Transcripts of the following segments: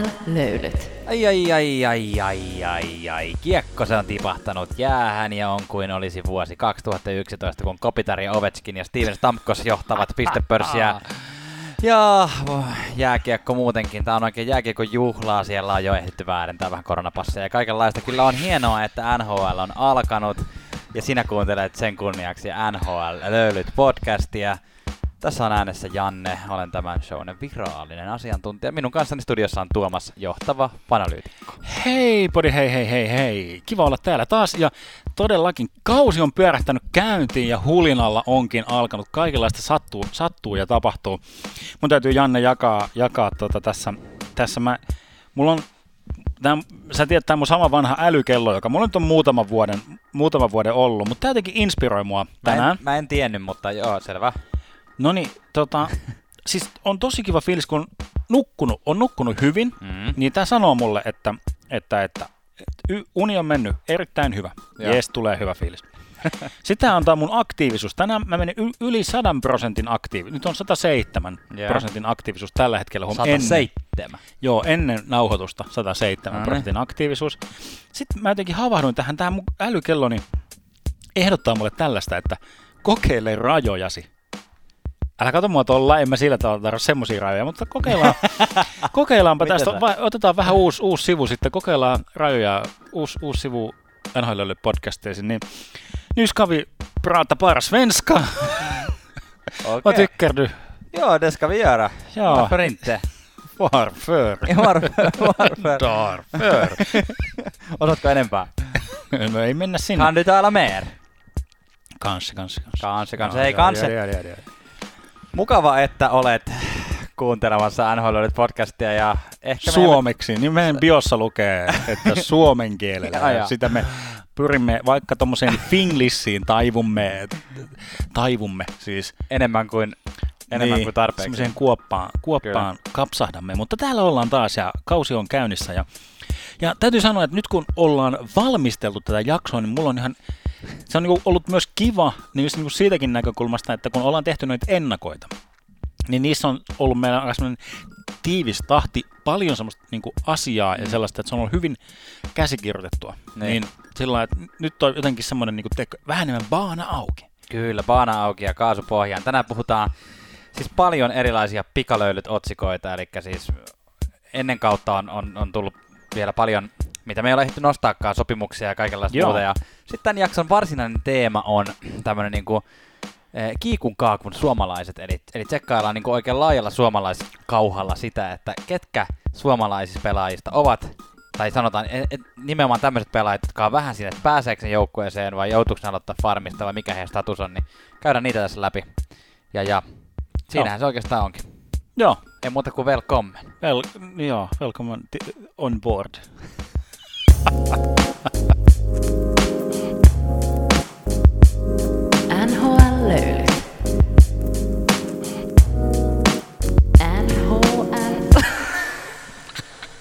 NHL-löylyt. Ai ai ai ai ai ai ai. Kiekko se on tipahtanut jäähän ja on kuin olisi vuosi 2011, kun Kopitari, Ovechkin ja Steven Stamkos johtavat pistepörssiä. Ja jääkiekko muutenkin. Tämä on oikein jääkiekko juhlaa. Siellä on jo ehditty väärentää vähän koronapasseja ja kaikenlaista. Kyllä on hienoa, että NHL on alkanut. Ja sinä kuuntelet sen kunniaksi NHL Löylyt podcastia. Tässä on äänessä Janne, olen tämän shown virallinen asiantuntija. Minun kanssani studiossa on Tuomas, johtava panalyytikko. Hei podi, hei hei hei hei. Kiva olla täällä taas ja todellakin kausi on pyörähtänyt käyntiin ja hulinalla onkin alkanut. Kaikenlaista sattuu, sattuu ja tapahtuu. Mun täytyy Janne jakaa, jakaa tota tässä, tässä mä, mulla on Tämä, sä tiedät, tämä on mun sama vanha älykello, joka mulla nyt on muutama vuoden, muutama vuoden ollut, mutta tämä jotenkin inspiroi mua tänään. Mä en, mä en tiennyt, mutta joo, selvä. No niin, tota, siis on tosi kiva fiilis, kun nukkunut, on nukkunut hyvin, mm. niin tämä sanoo mulle, että, että, että, että uni on mennyt erittäin hyvä. Jees, tulee hyvä fiilis. Sitten antaa mun aktiivisuus. Tänään mä menin yli 100 prosentin aktiivisuus. Nyt on 107 yeah. prosentin aktiivisuus tällä hetkellä. 107? Ennen, joo, ennen nauhoitusta 107 mm. prosentin aktiivisuus. Sitten mä jotenkin havahduin tähän. Tämä mun älykelloni ehdottaa mulle tällaista, että kokeile rajojasi Älä katso mua tuolla, en mä sillä tavalla tarvitse semmoisia rajoja, mutta kokeillaan, kokeillaanpa tästä, vai, otetaan vähän uusi, uusi sivu sitten, kokeillaan rajoja, uusi, uusi sivu NHL podcasteisiin, niin nu ska vi prata bara svenska. Okay. Vad tycker du? Ja, det ska vi göra. Ja. Varför inte? Varför? varför? varför? Osaatko enempää? no ei mennä sinne. Kan du tala mer? Kanske, kanske, kanske. Kanske, kanske. Hei, kanske. Ja, ja, ja, ja. Mukava, että olet kuuntelemassa NHL podcastia ja ehkä Suomeksi, niin meidän biossa lukee, että suomen kielellä. ja, ja. Sitä me pyrimme vaikka tuommoiseen finglissiin taivumme, taivumme siis. Enemmän kuin, enemmän niin, kuin tarpeeksi. Semmoiseen kuoppaan, kuoppaan kapsahdamme, mutta täällä ollaan taas ja kausi on käynnissä ja ja täytyy sanoa, että nyt kun ollaan valmisteltu tätä jaksoa, niin mulla on ihan se on niin ollut myös kiva niin just niin siitäkin näkökulmasta, että kun ollaan tehty noita ennakoita, niin niissä on ollut meillä aika tiivis tahti, paljon semmoista niin asiaa ja sellaista, että se on ollut hyvin käsikirjoitettua. Niin, niin sillä että nyt on jotenkin semmoinen niin teko, vähän enemmän baana auki. Kyllä, baana auki ja kaasupohjaan. Tänään puhutaan siis paljon erilaisia pikalöylyt otsikoita, eli siis ennen kautta on, on, on tullut vielä paljon mitä me ei ole ehditty nostaakaan, sopimuksia ja kaikenlaista Joo. muuta. Ja sitten tämän jakson varsinainen teema on tämmöinen niinku, eh, kiikun kaakun suomalaiset, eli, eli tsekkaillaan niinku oikein laajalla suomalaiskauhalla sitä, että ketkä suomalaisista pelaajista ovat, tai sanotaan et, et, nimenomaan tämmöiset pelaajat, jotka on vähän siinä, että pääseekö sen joukkueeseen vai joutuuko ne aloittaa farmista vai mikä heidän status on, niin käydään niitä tässä läpi. Ja, ja siinähän joo. se oikeastaan onkin. Joo. Ei muuta kuin welcome. Well, joo, welcome on board. NHL.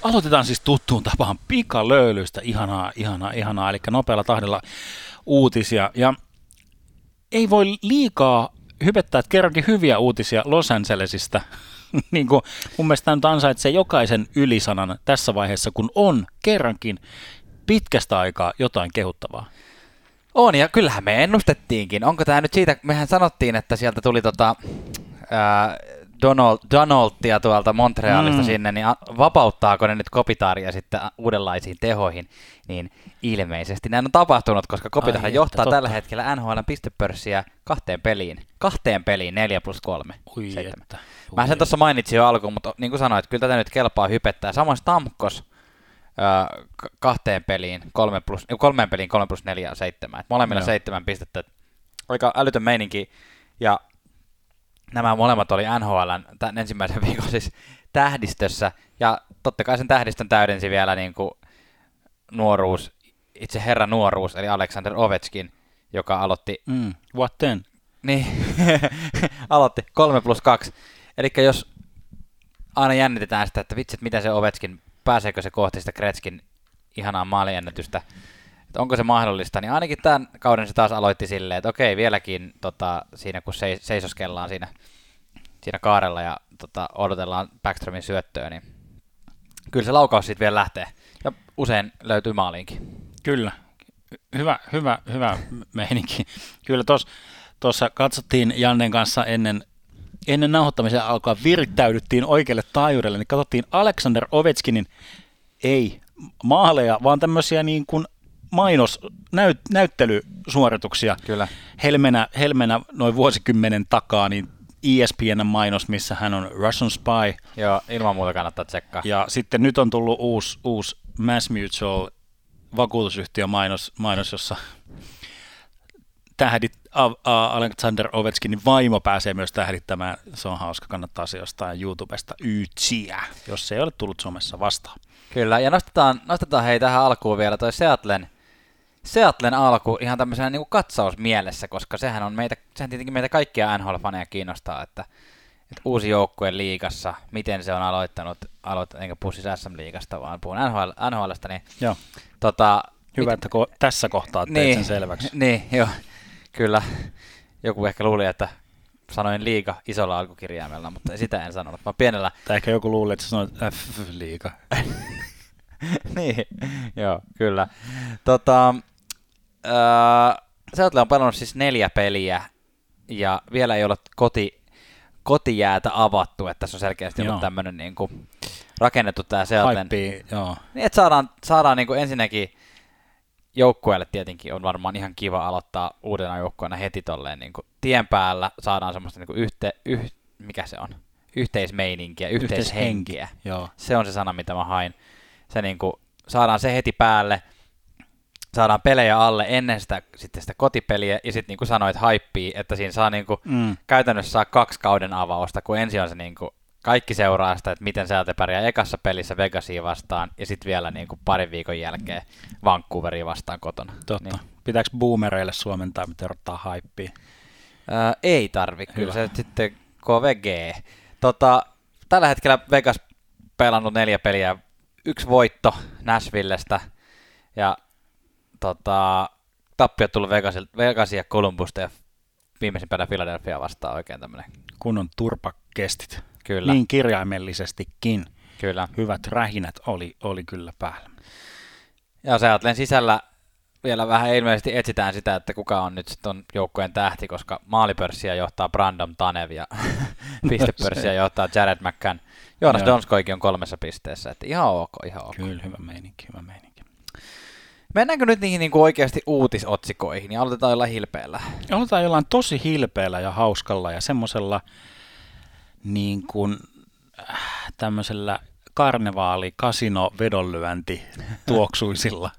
Aloitetaan siis tuttuun tapaan pikalöylystä. Ihanaa, ihanaa, ihanaa. Eli nopealla tahdilla uutisia. Ja ei voi liikaa hypettää, että kerrankin hyviä uutisia Los Angelesista. niin kuin mun mielestä nyt ansaitsee jokaisen ylisanan tässä vaiheessa, kun on kerrankin pitkästä aikaa jotain kehuttavaa. On, ja kyllähän me ennustettiinkin. Onko tämä nyt siitä, mehän sanottiin, että sieltä tuli tota, ää, Donald, Donaldtia tuolta Montrealista mm. sinne, niin vapauttaako ne nyt Kopitaaria sitten uudenlaisiin tehoihin, niin ilmeisesti näin on tapahtunut, koska Kopitar johtaa totta. tällä hetkellä NHL pistepörssiä kahteen peliin. Kahteen peliin, 4 plus 3. Ui että. Ui Mä sen tuossa mainitsin jo alkuun, mutta niin kuin sanoin, että kyllä tätä nyt kelpaa hypettää. Samoin Stamkos kahteen peliin, kolme plus, kolmeen peliin kolme plus neljä on seitsemän. Et molemmilla Joo. seitsemän pistettä. Aika älytön meininki. Ja nämä molemmat oli NHL tämän ensimmäisen viikon siis tähdistössä. Ja totta kai sen tähdistön täydensi vielä niin kuin nuoruus, itse herra nuoruus, eli Alexander Ovechkin, joka aloitti... Mm, what then? Niin, aloitti 3 plus 2. Eli jos aina jännitetään sitä, että vitsit, mitä se Ovechkin pääseekö se kohti sitä Kretskin ihanaa maaliennätystä, että onko se mahdollista, niin ainakin tämän kauden se taas aloitti silleen, että okei, vieläkin tota, siinä kun seisoskellaan siinä, siinä kaarella ja tota, odotellaan Backstromin syöttöä, niin kyllä se laukaus siitä vielä lähtee. Ja usein löytyy maaliinkin. Kyllä. Hyvä, hyvä, hyvä meininki. Kyllä tuossa katsottiin Jannen kanssa ennen, ennen nauhoittamisen alkaa virittäydyttiin oikealle taajuudelle, niin katsottiin Alexander Ovechkinin, ei maaleja, vaan tämmöisiä niin kuin mainos, näyt, näyttelysuorituksia. Kyllä. Helmenä, Helmenä noin vuosikymmenen takaa, niin ESPN mainos, missä hän on Russian Spy. Joo, ilman muuta kannattaa tsekkaa. Ja sitten nyt on tullut uusi, uusi Mass Mutual vakuutusyhtiön mainos, mainos jossa tähdit Alexander Ovechkinin vaimo pääsee myös tähdittämään. Se on hauska, kannattaa se jostain YouTubesta ytsiä, jos se ei ole tullut somessa vastaan. Kyllä, ja nostetaan, nostetaan hei tähän alkuun vielä toi Seatlen, Seatlen alku ihan tämmöisenä niin katsausmielessä, koska sehän on meitä, sehän tietenkin meitä kaikkia NHL-faneja kiinnostaa, että, että uusi joukkue liigassa, miten se on aloittanut, aloit, enkä puhu siis SM-liigasta, vaan puhun NHL, NHLstä, niin Joo. Tota, Hyvä, että ko- tässä kohtaa teit niin, sen selväksi. Niin, joo, kyllä. Joku ehkä luuli, että sanoin liiga isolla alkukirjaimella, mutta sitä en sanonut, vaan pienellä. Tai ehkä joku luuli, että sanoit F-liiga. niin, joo, kyllä. Tota, äh, Seattle on pelannut siis neljä peliä, ja vielä ei ole koti, kotijäätä avattu, että tässä on selkeästi Joo. ollut tämmöinen niin kuin, rakennettu tämä Seattlen. Joo. Niin, että saadaan, saadaan niin kuin ensinnäkin joukkueelle tietenkin on varmaan ihan kiva aloittaa uudena joukkueena heti tolleen niin kuin tien päällä. Saadaan semmoista niin kuin yhte, yh, mikä se on? Yhteismeininkiä, yhteishenkiä. Joo. Se on se sana, mitä mä hain. Se niin kuin, saadaan se heti päälle, saadaan pelejä alle ennen sitä, sitten sitä kotipeliä, ja sitten niin kuin sanoit, haippii, että siinä saa niin kuin, Mm. käytännössä saa kaksi kauden avausta, kun ensin on se niin kuin, kaikki seuraa sitä, että miten sieltä pärjää ekassa pelissä Vegasiin vastaan, ja sitten vielä niin kuin parin viikon jälkeen Vancouveriin vastaan kotona. Totta. Niin. Pitääkö boomereille suomentaa, miten ottaa hypea? Ää, ei tarvi, kyllä se sitten KVG. Tota, tällä hetkellä Vegas pelannut neljä peliä, yksi voitto Nashvillestä ja tota, tappiot tullut Vegasil, Vegasia ja Columbusta ja viimeisimpänä Philadelphia vastaan oikein tämmöinen. Kunnon turpakestit. Kyllä, Niin kirjaimellisestikin. kyllä. Hyvät rähinät oli, oli kyllä päällä. Ja Seattlen sisällä vielä vähän ilmeisesti etsitään sitä, että kuka on nyt sitten joukkueen tähti, koska maalipörssiä johtaa Brandon Tanev ja pistepörssiä johtaa Jared McCann. Joonas Joo. Donskoikin on kolmessa pisteessä, että ihan ok, ihan ok. Kyllä, hyvä meininki, hyvä meininki. Mennäänkö nyt niihin niin kuin oikeasti uutisotsikoihin ja aloitetaan jollain hilpeällä? Aloitetaan jollain tosi hilpeällä ja hauskalla ja semmoisella niin kuin äh, tämmöisellä karnevaali, kasino, vedonlyönti tuoksuisilla,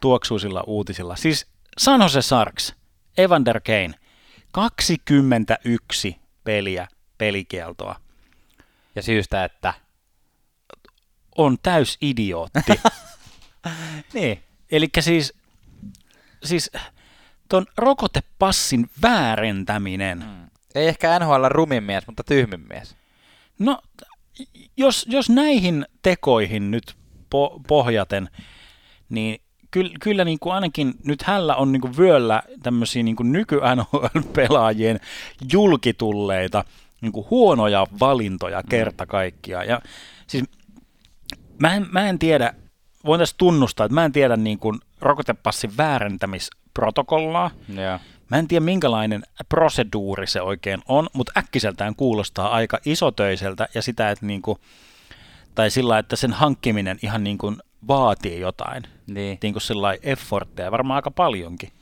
tuoksuisilla uutisilla. Siis San Jose Sharks, Evander Kane, 21 peliä pelikieltoa. Ja syystä, että... On täys idiootti. Niin. Eli siis, siis ton rokotepassin väärentäminen. Mm. Ei ehkä NHL rumin mies, mutta tyhmin mies. No, jos, jos näihin tekoihin nyt po- pohjaten, niin kyllä, kyllä niin kuin ainakin nyt hällä on niin kuin vyöllä tämmöisiä niin kuin nyky-NHL-pelaajien julkitulleita niin kuin huonoja valintoja kerta kaikkiaan. Ja siis mä en, mä en tiedä, voin tässä tunnustaa, että mä en tiedä niin kuin rokotepassin väärentämisprotokollaa. Joo. Mä en tiedä minkälainen proseduuri se oikein on, mutta äkkiseltään kuulostaa aika isotöiseltä ja sitä, että niinku, tai sillä, että sen hankkiminen ihan niin kuin vaatii jotain, Niin. niin kuin sillä effortteja, varmaan aika paljonkin.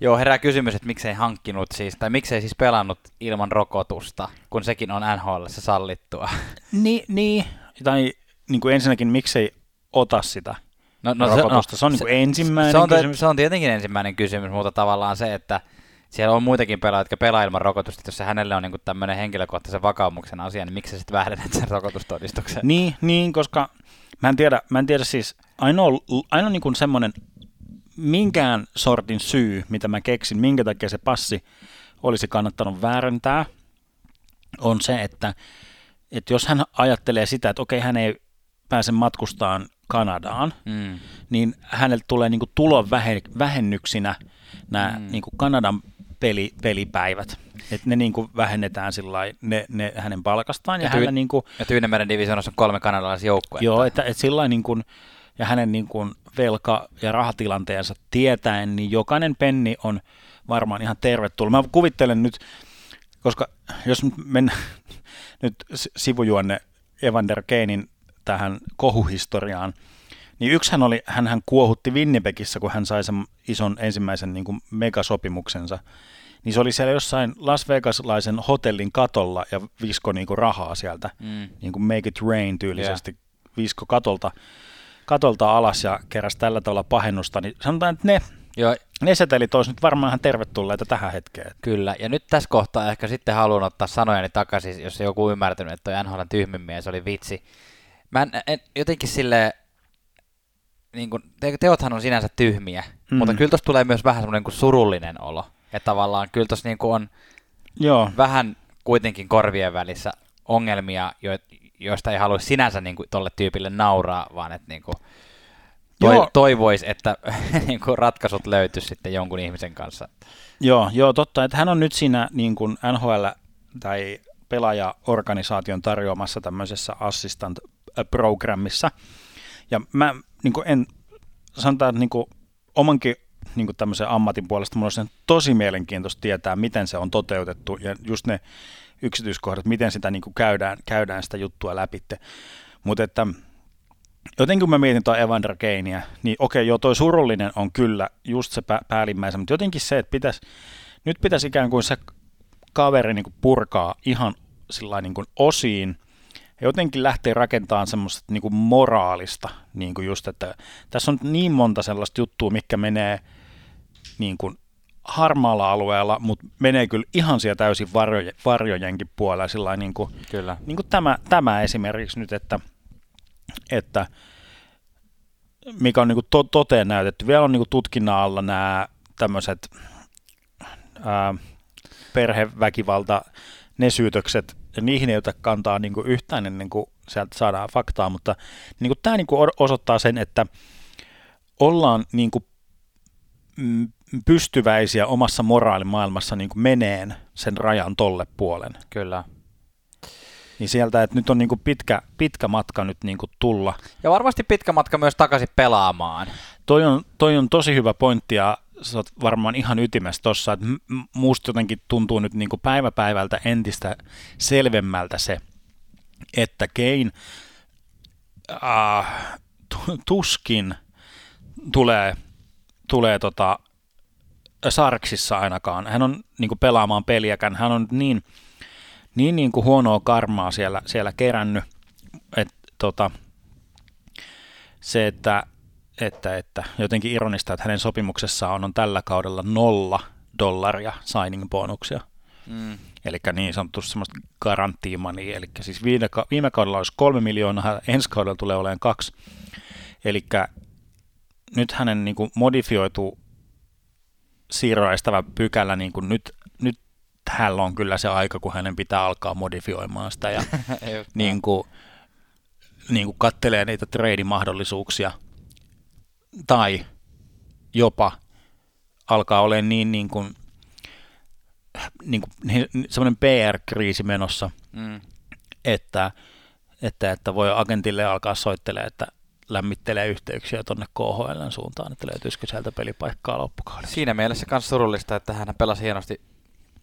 Joo, herää kysymys, että miksei hankkinut siis, tai miksei siis pelannut ilman rokotusta, kun sekin on NHL sallittua. Niin, niin. tai niin kuin ensinnäkin miksei ota sitä No, no, rokotusta, se, se on niin kuin ensimmäinen se on, kysymys. se on tietenkin ensimmäinen kysymys, mutta tavallaan se, että siellä on muitakin pelaajia, jotka pelaa ilman rokotusta, jos se hänelle on niin tämmöinen henkilökohtaisen vakaumuksen asia, niin miksi sä sitten vähennät sen rokotustodistuksen? Niin, niin, koska mä en tiedä, mä en tiedä siis, ainoa, ainoa niin kuin semmoinen minkään sortin syy, mitä mä keksin, minkä takia se passi olisi kannattanut väärentää, on se, että, että jos hän ajattelee sitä, että okei, hän ei pääse matkustaan Kanadaan, Mm. niin hänelle tulee niin tulon vähe- vähennyksinä nämä Mm. niin Kanadan peli, pelipäivät. Et ne niin kuin vähennetään sillä ne, ne hänen palkastaan. Ja, Ja tyy- hänellä niin kuin, Ja Tyynemeren divisioonassa on kolme kanadalaisjoukkuetta. joo, että, että sillä niin kuin, ja hänen niin kuin velka- ja rahatilanteensa tietäen, niin jokainen penni on varmaan ihan tervetullut. Mä kuvittelen nyt, koska jos mennään nyt sivujuonne Evander Kanein tähän kohuhistoriaan, niin yksihän oli, hän, hän kuohutti Winnipegissä, kun hän sai sen ison ensimmäisen niin kuin megasopimuksensa. Niin se oli siellä jossain Las Vegaslaisen hotellin katolla ja visko niin kuin rahaa sieltä, Mm. niin kuin make it rain tyylisesti, visko katolta, katolta alas ja keräsi tällä tavalla pahennusta. Niin sanotaan, että ne, Joo, ne setelit olisi nyt varmaan ihan tervetulleita tähän hetkeen. Kyllä, ja nyt tässä kohtaa ehkä sitten haluan ottaa sanojani takaisin, jos joku ymmärtänyt, että toi NHL tyhmin mies oli vitsi. Mä en, en jotenkin sille niin kun, te, teothan on sinänsä tyhmiä, mm. Mutta kyllä tuossa tulee myös vähän semmoinen kuin surullinen olo. Että tavallaan kyllä tuossa niin on Joo, vähän kuitenkin korvien välissä ongelmia, jo, joista ei halua sinänsä niin kuin tolle tyypille nauraa, vaan että niin kuin toi, toivoisi, että niin kuin ratkaisut löytyisi sitten jonkun ihmisen kanssa. Joo, joo, totta, että hän on nyt siinä niin kuin NHL tai pelaajaorganisaation tarjoamassa tämmöisessä assistant-programmissa. Ja mä niin kuin en, sanotaan, että niin kuin omankin niin kuin tämmöisen ammatin puolesta mulla olisi tosi mielenkiintoista tietää, miten se on toteutettu ja just ne yksityiskohdat, miten sitä niin kuin käydään, käydään sitä juttua läpi. Mutta että jotenkin kun mä mietin tuo Evander Keinea, niin okei, joo, toi surullinen on kyllä just se pä- päällimmäisen, mutta jotenkin se, että pitäisi, nyt pitäisi ikään kuin se kaveri niin kuin purkaa ihan sillä niin kuin osiin, ja jotenkin lähtee rakentamaan semmoista niin kuin moraalista, niin kuin just, että tässä on niin monta sellaista juttua, mikä menee niin kuin harmaalla alueella, mutta menee kyllä ihan siellä täysin varjojen, varjojenkin puolella, sillä niin kuin, Kyllä. niin kuin tämä, tämä esimerkiksi nyt, että, että mikä on niin kuin to, toteen näytetty. Vielä on niin kuin tutkinnan alla nämä tämmöiset ää, perheväkivalta, ne syytökset, ja niihin ei ota kantaa niin kuin yhtään ennen kuin sieltä saadaan faktaa, mutta niin kuin tämä niin kuin osoittaa sen, että ollaan niin kuin pystyväisiä omassa moraalimaailmassa niin kuin meneen sen rajan tolle puolen. Kyllä. Niin sieltä, että nyt on niin kuin pitkä, pitkä matka nyt niin kuin tulla. Ja varmasti pitkä matka myös takaisin pelaamaan. Toi on, toi on tosi hyvä pointti ja sä oot varmaan ihan ytimessä tossa, että musta jotenkin tuntuu nyt niin kuin päivä päivältä entistä selvemmältä se, että Kein äh, tu- tuskin tulee, tulee tota, Sarksissa ainakaan. Hän on niin kuin pelaamaan peliäkään. Hän on niin, niin, niin kuin huonoa karmaa siellä, siellä kerännyt, että tota, se, että, että, että jotenkin ironista, että hänen sopimuksessaan on, tällä kaudella nolla dollaria signing bonuksia. Mm. Eli niin sanotusti semmoista garanttiimania. Eli siis viime, ka- viime kaudella olisi kolme miljoonaa, ensi kaudella tulee olemaan kaksi. Eli nyt hänen niin kuin modifioitu siirroistävä pykälä, niin kuin nyt, nyt hänellä on kyllä se aika, kun hänen pitää alkaa modifioimaan sitä ja niin kuin, niin kuin kattelee niitä trade-mahdollisuuksia tai jopa alkaa olemaan niin, niin kuin, niin kuin, niin, semmoinen PR-kriisi menossa, Mm. että, että, että voi agentille alkaa soittelemaan, että lämmittelee yhteyksiä tuonne KHLn suuntaan, että löytyisikö sieltä pelipaikkaa loppukaudessa. Siinä mielessä myös surullista, että hän pelasi hienosti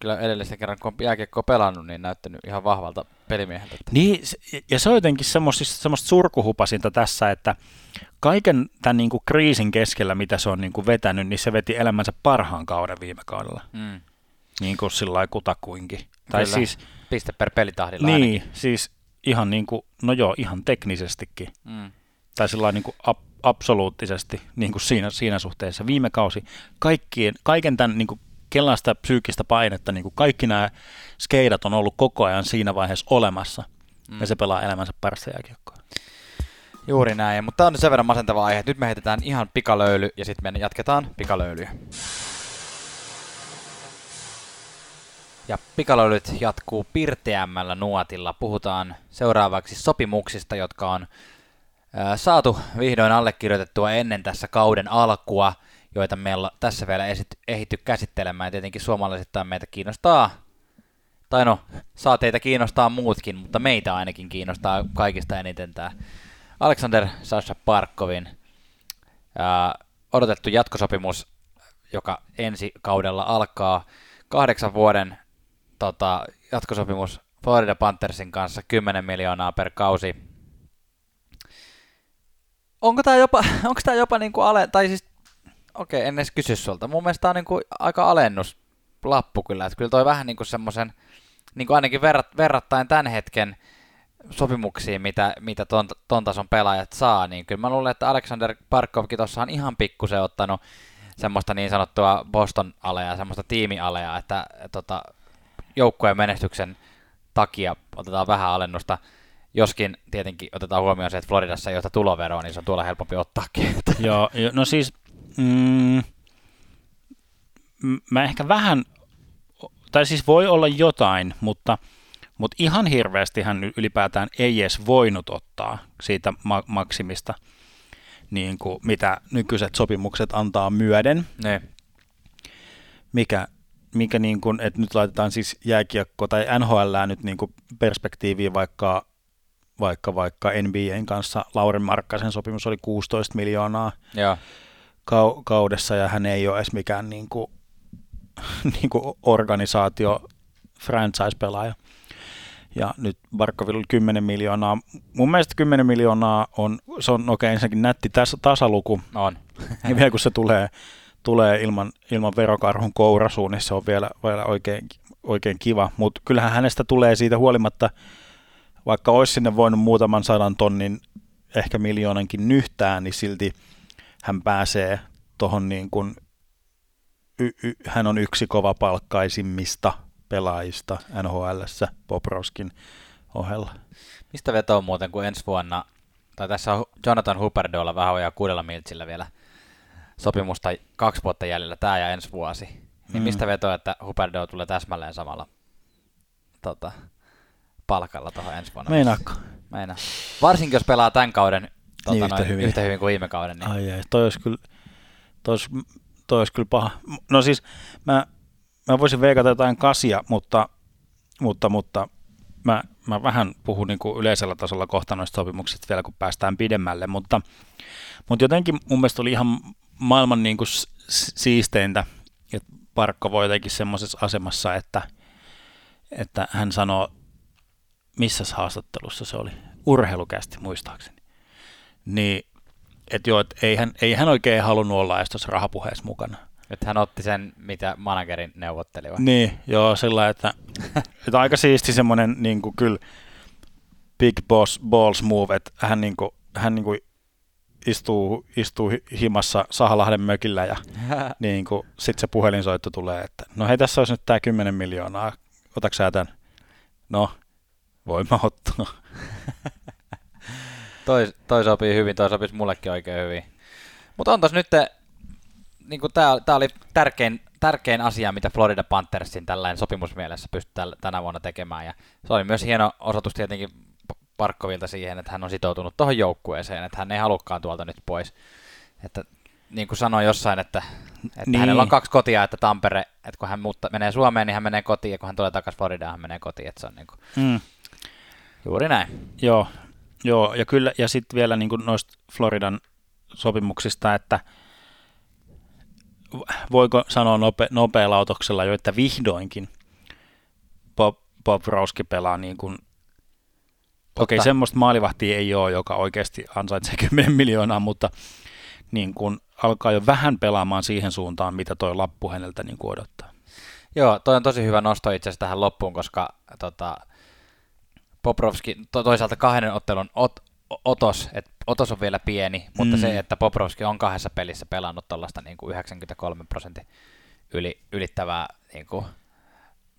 kyllä edellisen kerran, kun on jääkiekkoa pelannut, niin näyttänyt ihan vahvalta pelimieheltä. Niin, ja se on jotenkin semmoista, semmoista surkuhupasinta tässä, että kaiken tämän niin kuin kriisin keskellä, mitä se on niin kuin vetänyt, niin se veti elämänsä parhaan kauden viime kaudella. mm. Niin kuin sillä lailla kutakuinkin. Tai Kyllä. siis, Piste per pelitahdilla niin, ainakin. siis ihan niin kuin, no joo, ihan teknisestikin. Mm. Tai sillä niin kuin ab, absoluuttisesti niin kuin siinä, siinä suhteessa. Viime kausi, kaikkien, kaiken tämän niin kuin kellaista psyykkistä painetta, niin kuin kaikki nämä skeidat on ollut koko ajan siinä vaiheessa olemassa. Mm. Ja se pelaa elämänsä parasta jääkiekkoa. Juuri näin, mutta tämä on sen verran masentava aihe. Nyt me heitetään ihan pikalöyly ja sitten me jatketaan pikalöylyä. Ja pikalöylyt jatkuu pirteämmällä nuotilla. Puhutaan seuraavaksi sopimuksista, jotka on saatu vihdoin allekirjoitettua ennen tässä kauden alkua. Joita meillä tässä vielä ehitty käsittelemään. Tietenkin suomalaisittain meitä kiinnostaa, tai no, saa teitä kiinnostaa muutkin, mutta meitä ainakin kiinnostaa kaikista eniten tämä Alexander Sasha Parkovin ää, odotettu jatkosopimus, joka ensi kaudella alkaa. Kahdeksan vuoden tota, jatkosopimus Florida Panthersin kanssa 10 miljoonaa per kausi. Onko tämä jopa, onko tää jopa niinku ale, tai siis, okei, okay, en edes kysy sulta. Mun mielestä on niinku aika alennuslappu kyllä, että kyllä toi vähän niinku semmoisen, niinku ainakin verrat, verrattain tämän hetken sopimuksiin, mitä, mitä ton, ton tason pelaajat saa, niin kyllä mä luulen, että Alexander Parkovkin tuossa on ihan pikkusen ottanut semmoista niin sanottua Boston-alea, semmoista tiimialea, että tota, joukkueen menestyksen takia otetaan vähän alennusta. Joskin tietenkin otetaan huomioon se, että Floridassa ei ole tuloveroa, niin se on tuolla helpompi ottaakin. Joo, jo- no siis mm, mä ehkä vähän, tai siis voi olla jotain, mutta, mutta ihan hirveästi hän ylipäätään ei edes voinut ottaa siitä ma- maksimista, niin kuin mitä nykyiset sopimukset antaa myöden, niin. mikä, mikä niin kuin, että nyt laitetaan siis jääkiekko tai NHL nyt niin kuin perspektiiviin vaikka, vaikka, vaikka NBAn kanssa Lauren Markkasen sopimus oli 16 miljoonaa Joo. Kau- kaudessa ja hän ei ole edes mikään niin kuin, niin kuin organisaatio franchise-pelaaja. Ja nyt Barkovilla oli 10 miljoonaa. Mun mielestä 10 miljoonaa on, se on okei okay, ensinnäkin nätti tas- tasaluku, On. ja vielä kun se tulee, tulee ilman, ilman verokarhun kourasuun, niin se on vielä, vielä oikein, oikein kiva. Mutta kyllähän hänestä tulee siitä huolimatta, vaikka olisi sinne voinut muutaman sadan tonnin, ehkä miljoonankin nyhtää, niin silti hän pääsee tuohon niin kuin, y, y, hän on yksi kova palkkaisimmista pelaajista NHLssä Poproskin ohella. Mistä vetoo muuten, kun ensi vuonna, tai tässä on Jonathan Huberdolla vähän ojaa kuudella miltsillä vielä sopimusta kaksi vuotta jäljellä, tämä ja ensi vuosi. Niin Mm. mistä vetoo, että Huberdo tulee täsmälleen samalla tota, palkalla tuohon ensi vuonna? Meinaatko? Meina. Varsinkin jos pelaa tämän kauden tota, Niin, yhtä noin, hyvin. yhtä hyvin kuin viime kauden. Niin. Ai ai, toi olisi kyllä, toi olisi, toi olisi kyllä paha. No siis mä, mä voisin veikata jotain kasia, mutta, mutta, mutta mä, mä vähän puhun niin kuin yleisellä tasolla kohta noista sopimuksista vielä, kun päästään pidemmälle, mutta, mutta jotenkin mun mielestä oli ihan maailman niin kuin siisteintä, että Parkko voi jotenkin semmoisessa asemassa, että, että hän sanoo, missä haastattelussa se oli, urheilukästi muistaakseni, niin että joo, et ei, hän, ei hän oikein halunnut olla edes tuossa rahapuheessa mukana. Että hän otti sen, mitä managerin neuvotteli. vai? Niin, joo, sillä että, että aika siisti semmoinen niin kuin kyllä big boss balls move, että hän, niin kuin, hän niin kuin istuu, istuu hi- himassa Sahalahden mökillä ja niin kuin, sitten se puhelinsoitto tulee, että no hei tässä olisi nyt tämä 10 miljoonaa, otaks sä tämän? No, voin mä ottaa. Toi, toi sopii hyvin, toi sopisi mullekin oikein hyvin. Mutta on nyt, niin tää, tää oli tärkein, tärkein asia, mitä Florida Panthersin tällainen sopimusmielessä pystyi tänä vuonna tekemään. Ja se oli myös hieno osoitus tietenkin Parkkovilta siihen, että hän on sitoutunut tuohon joukkueeseen, että hän ei halukkaan tuolta nyt pois. Että niin kuin sanoin jossain, että, että niin. hänellä on kaksi kotia, että Tampere, että kun hän muutta, menee Suomeen, niin hän menee kotiin, ja kun hän tulee takaisin Floridaan, hän menee kotiin, että se on niin kuin, Mm. juuri näin. Joo, joo, ja kyllä, ja sitten vielä niin noista Floridan sopimuksista, että voiko sanoa nope, nopealla otoksella jo, että vihdoinkin Bob, Bob Rowski pelaa niin kuin, okei, Totta. semmoista maalivahtia ei ole, joka oikeasti ansaitsee 10 miljoonaa, mutta niin kuin alkaa jo vähän pelaamaan siihen suuntaan, mitä toi lappu häneltä niin odottaa. Joo, toi on tosi hyvä nosto itse asiassa tähän loppuun, koska tota, Poprovski, to, toisaalta kahden ottelun ot, otos, että otos on vielä pieni, mutta Mm. se, että Poprovski on kahdessa pelissä pelannut tuollaista niin kuin 93 prosentin yli, ylittävää niin kuin,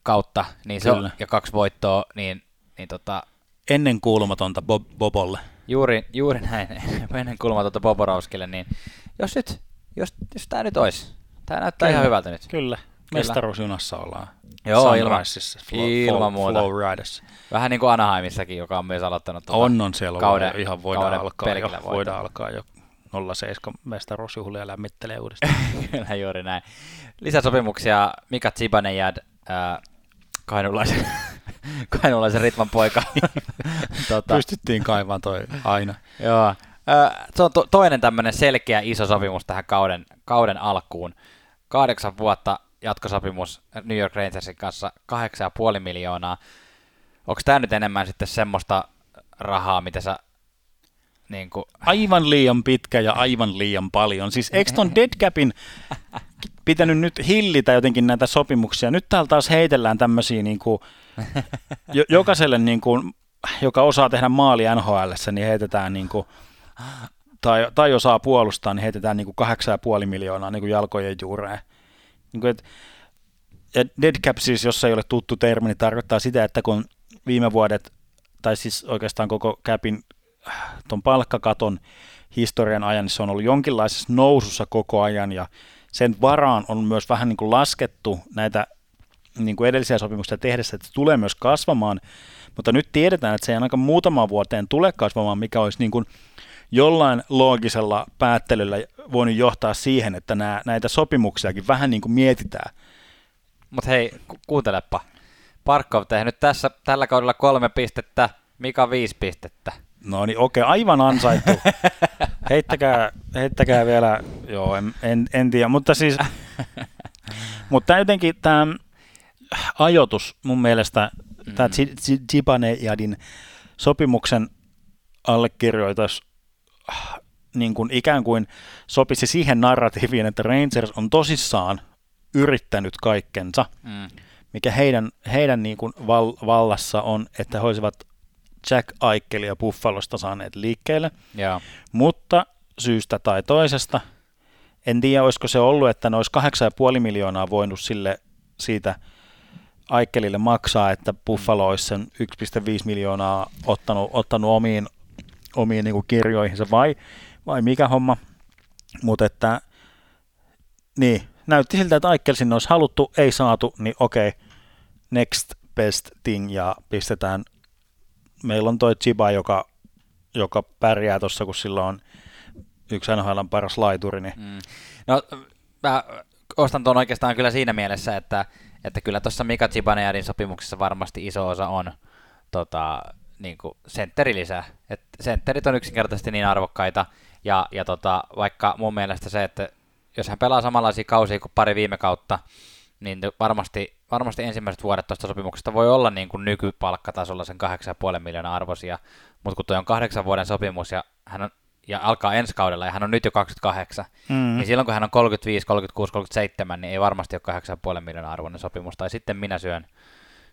kautta, niin se on, ja kaksi voittoa, niin, niin tota, Ennen kuulumatonta Bob, Bobolle. juuri, juuri näin, ennen kulmaa tuota Boborovskille, niin jos nyt, jos, jos tämä nyt olisi, tämä näyttää Kyllä. ihan hyvältä nyt. Kyllä, mestaruusjunassa ollaan. Joo, ilman- Sunriseissa, flow, ilman muuta. Vähän niin kuin Anaheimissakin, joka on myös aloittanut tuota, On, on siellä kauden- kauden, ihan voidaan kauden alkaa jo, voidaan alkaa jo 07 mestaruusjuhlia lämmittelee uudestaan. Kyllä juuri näin. Lisäsopimuksia Mika Zibanejad, äh, kainulaisen, kainulaisen ritman poika. tota, Pystyttiin kaivaan toi aina. Joo. Äh, se on to- toinen tämmöinen selkeä iso sopimus tähän kauden, kauden alkuun. Kahdeksan vuotta jatkosopimus New York Rangersin kanssa, 8,5 miljoonaa. Onko tämä nyt enemmän sitten semmoista rahaa, mitä sä niin kuin... Aivan liian pitkä ja aivan liian paljon. Siis eikö ton deadcapin pitänyt nyt hillitä jotenkin näitä sopimuksia? Nyt täällä taas heitellään tämmöisiä niin kuin, jokaiselle, niin kuin, joka osaa tehdä maali NHL, niin heitetään niin kuin, tai, tai osaa puolustaa, niin heitetään niin kuin 8,5 miljoonaa niin kuin jalkojen juureen. Niin kuin, et, ja dead cap siis, jos ei ole tuttu termi, niin tarkoittaa sitä, että kun viime vuodet, tai siis oikeastaan koko capin ton palkkakaton historian ajan, niin se on ollut jonkinlaisessa nousussa koko ajan, ja sen varaan on myös vähän niin kuin laskettu näitä niin kuin edellisiä sopimuksia tehdessä, että se tulee myös kasvamaan, mutta nyt tiedetään, että se ei ainakaan muutama vuoteen tule kasvamaan, mikä olisi niin kuin jollain loogisella päättelyllä voinut johtaa siihen, että nämä, näitä sopimuksiakin vähän niin kuin mietitään. Mutta hei, ku- kuuntelepa. Parkko on tehnyt tässä tällä kaudella kolme pistettä, Mika viisi pistettä. No niin, okei, aivan ansaittu. heittäkää, heittäkää vielä, joo, en, en, en tiedä, mutta siis, mutta jotenkin tämä ajoitus mun mielestä, mm-hmm. tämä Zibanejadin sopimuksen allekirjoitus niin kuin ikään kuin sopisi siihen narratiiviin, että Rangers on tosissaan yrittänyt kaikkensa, mm. mikä heidän, heidän niin kuin val, vallassa on, että he olisivat Jack Aikelia Buffalosta saaneet liikkeelle, yeah. mutta syystä tai toisesta, en tiedä olisiko se ollut, että ne olisi 8,5 miljoonaa voinut sille siitä Aikelille maksaa, että Buffalo olisi sen 1,5 miljoonaa ottanut, ottanut omiin, omiin niin kuin kirjoihinsa vai, vai mikä homma. Mutta että niin, näytti siltä, että Aikel sinne olisi haluttu, ei saatu, niin okei, next best thing ja pistetään meillä on toi Chiba, joka, joka pärjää tuossa, kun sillä on yksi NHL paras laituri. Niin. Mm. No, mä ostan tuon oikeastaan kyllä siinä mielessä, että, että kyllä tuossa Mika Chibanejadin sopimuksessa varmasti iso osa on tota, niin kuin lisää. Et sentterit on yksinkertaisesti niin arvokkaita, ja, ja tota, vaikka mun mielestä se, että jos hän pelaa samanlaisia kausia kuin pari viime kautta, niin varmasti, varmasti ensimmäiset vuodet tuosta sopimuksesta voi olla niin kuin nykypalkkatasolla sen 8,5 miljoonaa arvoisia, mutta kun tuo on kahdeksan vuoden sopimus ja hän on ja alkaa ensi kaudella, ja hän on nyt jo 28, mm. niin silloin kun hän on 35, 36, 37, niin ei varmasti ole 8,5 miljoonaa arvoinen sopimus, tai sitten minä syön,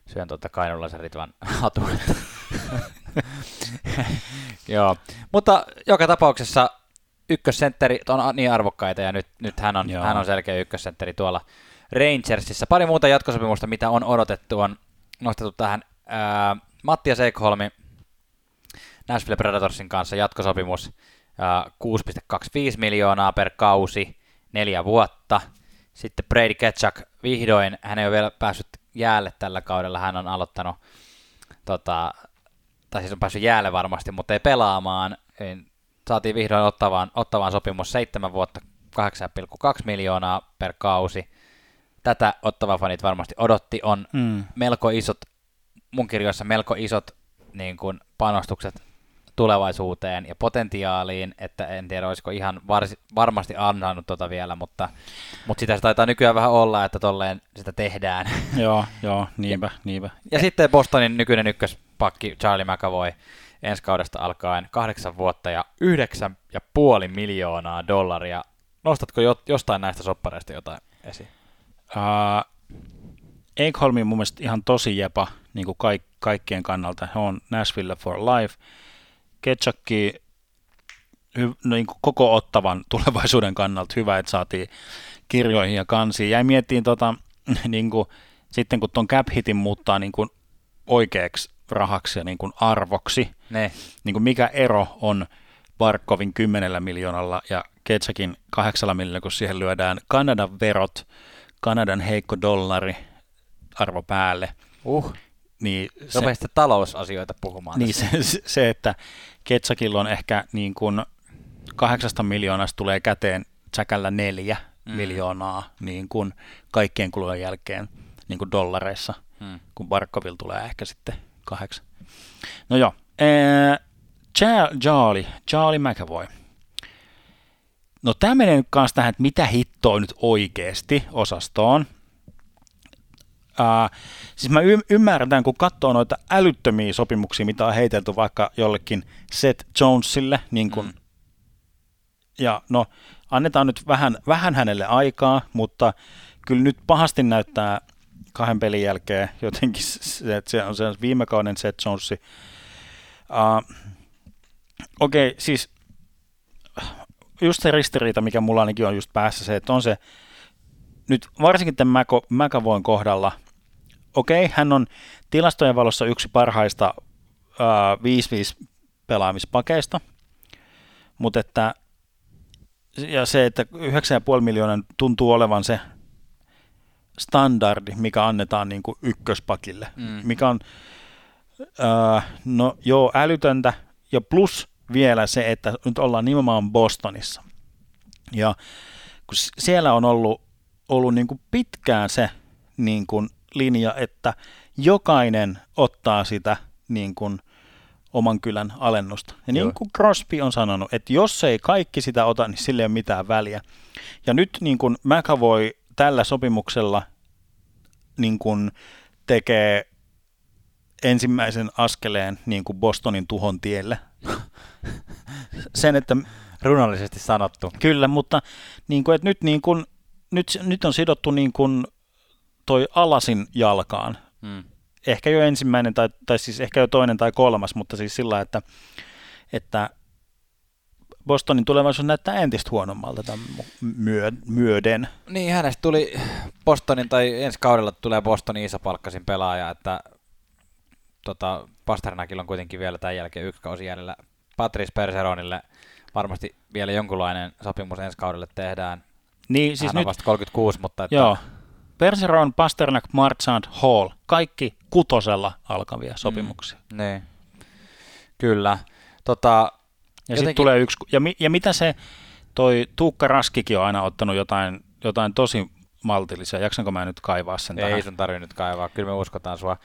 syön tuota kainulaisen ritvan hatun. Joo, mutta joka tapauksessa ykkössentteri on niin arvokkaita, ja nyt, nyt hän, on, hän on selkeä ykkössentteri tuolla Rangersissa. Pari muuta jatkosopimusta, mitä on odotettu, on nostettu tähän ää, Mattias Ekholmi Nashville Predatorsin kanssa jatkosopimus ää, 6,25 miljoonaa per kausi, neljä vuotta. Sitten Brady Ketchuk vihdoin, hän ei ole vielä päässyt jäälle tällä kaudella, hän on aloittanut, tota, tai siis on päässyt jäälle varmasti, mutta ei pelaamaan. Saatiin vihdoin ottavaan, ottavaan sopimus 7 vuotta 8,2 miljoonaa per kausi tätä ottava fanit varmasti odotti, on mm. melko isot, mun kirjoissa melko isot niin kuin panostukset tulevaisuuteen ja potentiaaliin, että en tiedä olisiko ihan varsi, varmasti ansainnut tota vielä, mutta, mutta sitä se taitaa nykyään vähän olla, että tolleen sitä tehdään. joo, joo, niinpä, niinpä. Ja sitten Bostonin nykyinen ykköspakki Charlie McAvoy ensi kaudesta alkaen kahdeksan vuotta ja yhdeksän ja puoli miljoonaa dollaria. Nostatko jo, jostain näistä soppareista jotain esiin? Uh, Ekholm on mun mielestä ihan tosi jepa niin kuin kaik- kaikkien kannalta. He on Nashville for life. Ketchakki niin kuin koko ottavan tulevaisuuden kannalta hyvä, että saatiin kirjoihin ja kansiin. Jäi miettiin tota, niin kuin, sitten kun tuon cap hitin muuttaa niin kuin oikeaksi rahaksi ja niin kuin arvoksi, ne. Niin kuin mikä ero on Barkovin 10 miljoonalla ja Ketchakin 8 miljoonalla, kun siihen lyödään Kanadan verot – Kanadan heikko dollari arvo päälle. Uh. Niin se, sitä talousasioita puhumaan. Niin se, se, että Ketsakilla on ehkä niin kuin kahdeksasta miljoonasta tulee käteen säkällä neljä mm. miljoonaa niin kuin kaikkien kulujen jälkeen niin kuin dollareissa, mm. kun Barkoville tulee ehkä sitten kahdeksan. No joo, Charlie, Charlie McAvoy. No tämä menee nyt kanssa tähän, että mitä hittoa nyt oikeasti osastoon. Uh, siis mä y- ymmärrän, kun katsoo noita älyttömiä sopimuksia, mitä on heitelty vaikka jollekin Seth Jonesille, niin kun, mm. ja no annetaan nyt vähän, vähän hänelle aikaa, mutta kyllä nyt pahasti näyttää kahden pelin jälkeen jotenkin se, että se on se viime kauden Seth Jonesi. Uh, Okei, okay, siis just se ristiriita, mikä mulla ainakin on just päässä se, että on se nyt varsinkin tämän McAvoyn kohdalla, okei, okay, hän on tilastojen valossa yksi parhaista uh, 5-5 pelaamispakeista, mutta että ja se, että 9,5 miljoonaa tuntuu olevan se standardi, mikä annetaan niin kuin ykköspakille, mm. mikä on uh, no joo älytöntä, ja plus vielä se, että nyt ollaan nimenomaan Bostonissa. Ja kun siellä on ollut, ollut niin kuin pitkään se niin kuin linja, että jokainen ottaa sitä niin kuin oman kylän alennusta. Ja niin kuin Crosby on sanonut, että jos ei kaikki sitä ota, niin sille ei ole mitään väliä. Ja nyt niin kuin McAvoy tällä sopimuksella niin kuin tekee ensimmäisen askeleen niin kuin Bostonin tuhon tielle. Sen, että... Runollisesti sanottu. Kyllä, mutta niin kuin, että nyt, niin kuin, nyt, nyt on sidottu niin kuin toi alasin jalkaan. Hmm. Ehkä jo ensimmäinen, tai, tai siis ehkä jo toinen tai kolmas, mutta siis sillä, että, että Bostonin tulevaisuus näyttää entistä huonommalta tämän myö, myöden. Niin, hänestä tuli Bostonin, tai ensi kaudella tulee Bostonin isäpalkkasin pelaaja, että tota, Pasternakilla on kuitenkin vielä tämän jälkeen yksi kausi jäljellä. Patrice Perseronille varmasti vielä jonkunlainen sopimus ensi kaudelle tehdään. Niin, siis Hän nyt, on vasta 36, mutta... Että... Joo. Perseron, Pasternak, Marchand, Hall, kaikki kutosella alkavia sopimuksia. Mm, niin, kyllä. Tota, ja sitten tulee yksi, ja, mi, ja mitä se, toi Tuukka Raskikin on aina ottanut jotain, jotain tosi maltillisia. Jaksanko mä nyt kaivaa sen Ei tähän? sun tarvitse nyt kaivaa, kyllä me uskotaan sua.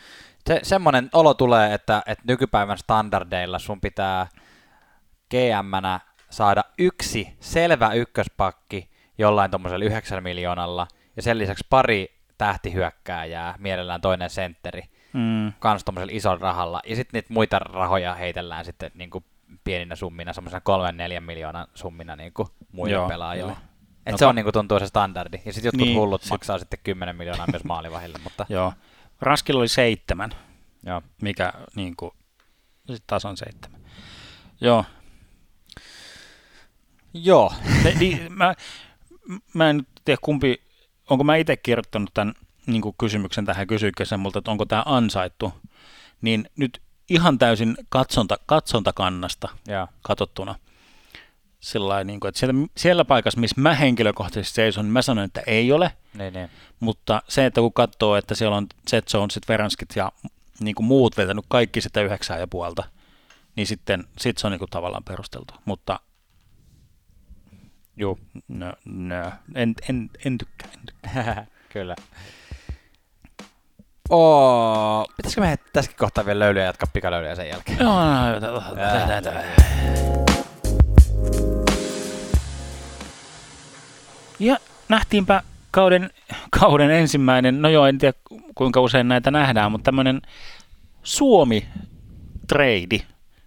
Se, semmoinen olo tulee, että, että nykypäivän standardeilla sun pitää gm saada yksi selvä ykköspakki jollain tuommoisella 9 miljoonalla, ja sen lisäksi pari tähtihyökkääjää, mielellään toinen sentteri, mm. kans tuommoisella ison rahalla, ja sitten niitä muita rahoja heitellään sitten niin kuin pieninä summina, semmoisena kolmen neljän miljoonan summina niin kuin muille joo, pelaajille. Joo. Et no, se on niin kuin tuntuu se standardi. Ja sitten jotkut niin, hullut sit... maksaa sitten 10 miljoonaa myös maalivahille. Mutta... joo. Raskilla oli seitsemän, joo. mikä niin kuin, sitten taas on seitsemän. Joo. Joo. Niin, mä, mä en tiedä kumpi, onko mä itse kirjoittanut tämän niin kysymyksen tähän kysyykö multa, että onko tämä ansaittu, niin nyt ihan täysin katsonta, katsontakannasta ja. katsottuna. Sillä niin kuin, että siellä, siellä paikassa, missä mä henkilökohtaisesti seison, niin mä sanon, että ei ole. Ne, ne. Mutta se, että kun katsoo, että siellä on Jet Jonesit, Veranskit ja niin kuin muut vetänyt kaikki sitä yhdeksää ja puolta, niin sitten sit se on niin kuin tavallaan perusteltu. Mutta Joo. No, no. En, en, en tykkää. En tykkää. Kyllä. Oo, pitäisikö me tässäkin kohtaa vielä löylyä ja jatkaa pikalöylyä sen jälkeen? Joo, no, no, Ja nähtiinpä kauden, kauden ensimmäinen, no joo, en tiedä kuinka usein näitä nähdään, mutta tämmöinen Suomi-treidi.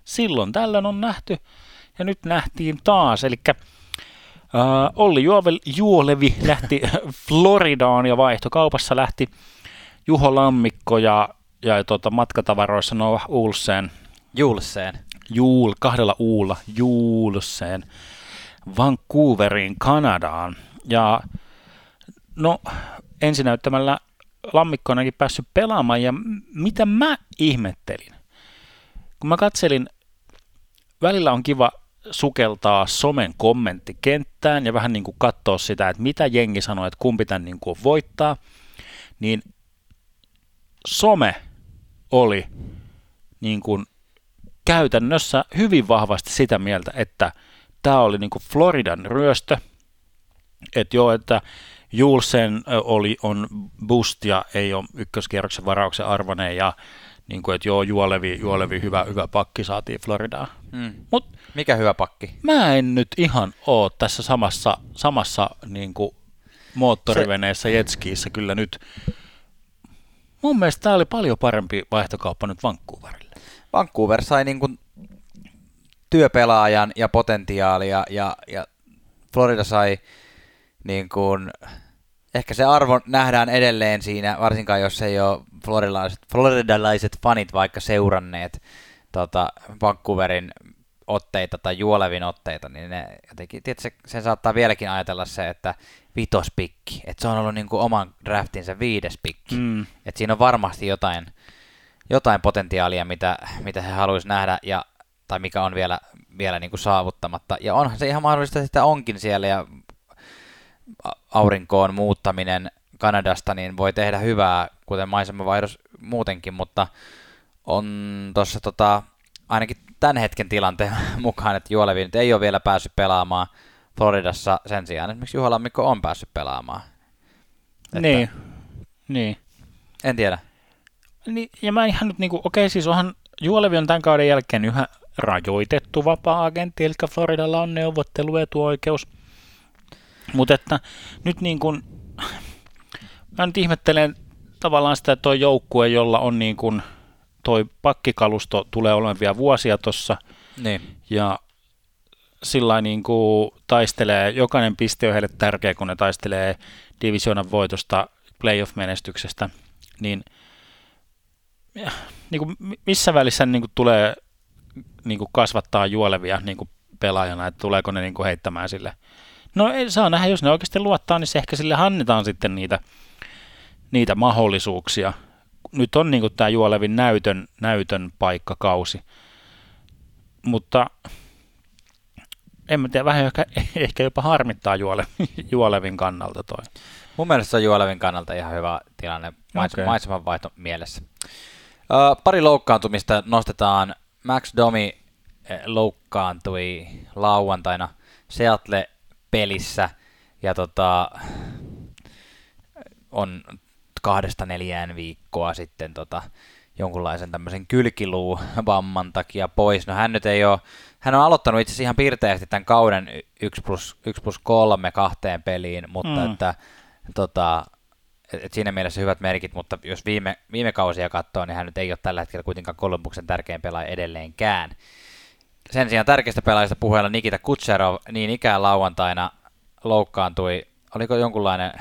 Silloin tällöin on nähty ja nyt nähtiin taas, eli Uh, Olli Juovel, Juolevi lähti Floridaan ja vaihtokaupassa lähti Juho Lammikko ja, ja tuota, matkatavaroissa Noah Ulseen. Julseen. Juul, kahdella uulla, Julseen. Vancouveriin, Kanadaan. Ja no, ensinäyttämällä Lammikko on ainakin päässyt pelaamaan, ja mitä mä ihmettelin? Kun mä katselin, välillä on kiva sukeltaa somen kommenttikenttään ja vähän niin kuin katsoa sitä, että mitä jengi sanoo, että kumpi tämän niin kuin voittaa, niin some oli niin kuin käytännössä hyvin vahvasti sitä mieltä, että tämä oli niinku Floridan ryöstö, että joo, että Julsen oli, on boost ja ei ole ykköskierroksen varauksen arvoinen ja niin kuin, että joo, juolevi, juolevi hyvä, hyvä pakki saatiin Floridaan. Mm. Mut Mikä hyvä pakki? mä en nyt ihan oo tässä samassa, samassa niin kuin moottoriveneessä jetskiissä kyllä nyt. Mun mielestä tämä oli paljon parempi vaihtokauppa nyt Vancouverille. Vancouver sai niin kuin työpelaajan ja potentiaalia ja, ja Florida sai niin kuin, ehkä se arvo nähdään edelleen siinä, varsinkaan jos ei ole floridalaiset, floridalaiset fanit vaikka seuranneet tota, Vancouverin otteita tai juolevin otteita, niin ne jotenkin, tiedätkö, sen saattaa vieläkin ajatella se, että vitospikki, että se on ollut niin kuin oman draftinsa viides pikki, Mm. että siinä on varmasti jotain, jotain potentiaalia, mitä, mitä he haluaisi nähdä, ja, tai mikä on vielä, vielä niin kuin saavuttamatta. Ja onhan se ihan mahdollista, että sitä onkin siellä, ja aurinkoon muuttaminen Kanadasta niin voi tehdä hyvää, kuten maisemavaihdos muutenkin, mutta on tuossa tota, ainakin tämän hetken tilanteen mukaan, että Juolevi nyt ei ole vielä päässyt pelaamaan Floridassa, sen sijaan esimerkiksi Juha Lammikko on päässyt pelaamaan. Että Niin, niin. En tiedä. Niin, ja mä ihan nyt niinku, okei siis onhan Juolevi on tämän kauden jälkeen yhä rajoitettu vapaa-agentti, eli Floridalla on neuvotteluetuoikeus. Mutta että nyt niin kuin, mä nyt ihmettelen tavallaan sitä, että toi joukkue, jolla on niin kuin, toi pakkikalusto tulee olemaan vielä vuosia tuossa, Niin. ja sillä niin kuin taistelee, jokainen piste on heille tärkeä, kun ne taistelee divisioonan voitosta, playoff-menestyksestä, niin, ja, niin kuin missä välissä niin kuin tulee niin kuin kasvattaa juolevia niin kuin pelaajana, että tuleeko ne niin kuin heittämään sille. No ei saa nähdä, jos ne oikeasti luottaa, niin se ehkä sille annetaan sitten niitä, niitä mahdollisuuksia. Nyt on niin tämä juolevin näytön, näytön paikkakausi, mutta en mä tiedä, vähän ehkä, ehkä jopa harmittaa juole, juolevin kannalta toi. Mun mielestä se on Juolevin kannalta ihan hyvä tilanne Okei. maisemanvaihto mielessä. Pari loukkaantumista nostetaan. Max Domi eh, loukkaantui lauantaina Seattle-pelissä ja tota, on kahdesta neljään viikkoa sitten tota, jonkunlaisen tämmöisen kylkiluuvamman takia pois. No hän nyt ei ole, hän on aloittanut itse asiassa ihan piirteisesti tämän kauden 1 plus, 1 plus 3 kahteen peliin, mutta Mm. että tota, et, et siinä mielessä hyvät merkit, mutta jos viime, viime kausia katsoo, niin hän nyt ei ole tällä hetkellä kuitenkaan Columbuksen tärkein pelaaja edelleenkään. Sen sijaan tärkeistä pelaajista puheella Nikita Kutserov niin ikään lauantaina loukkaantui, oliko jonkunlainen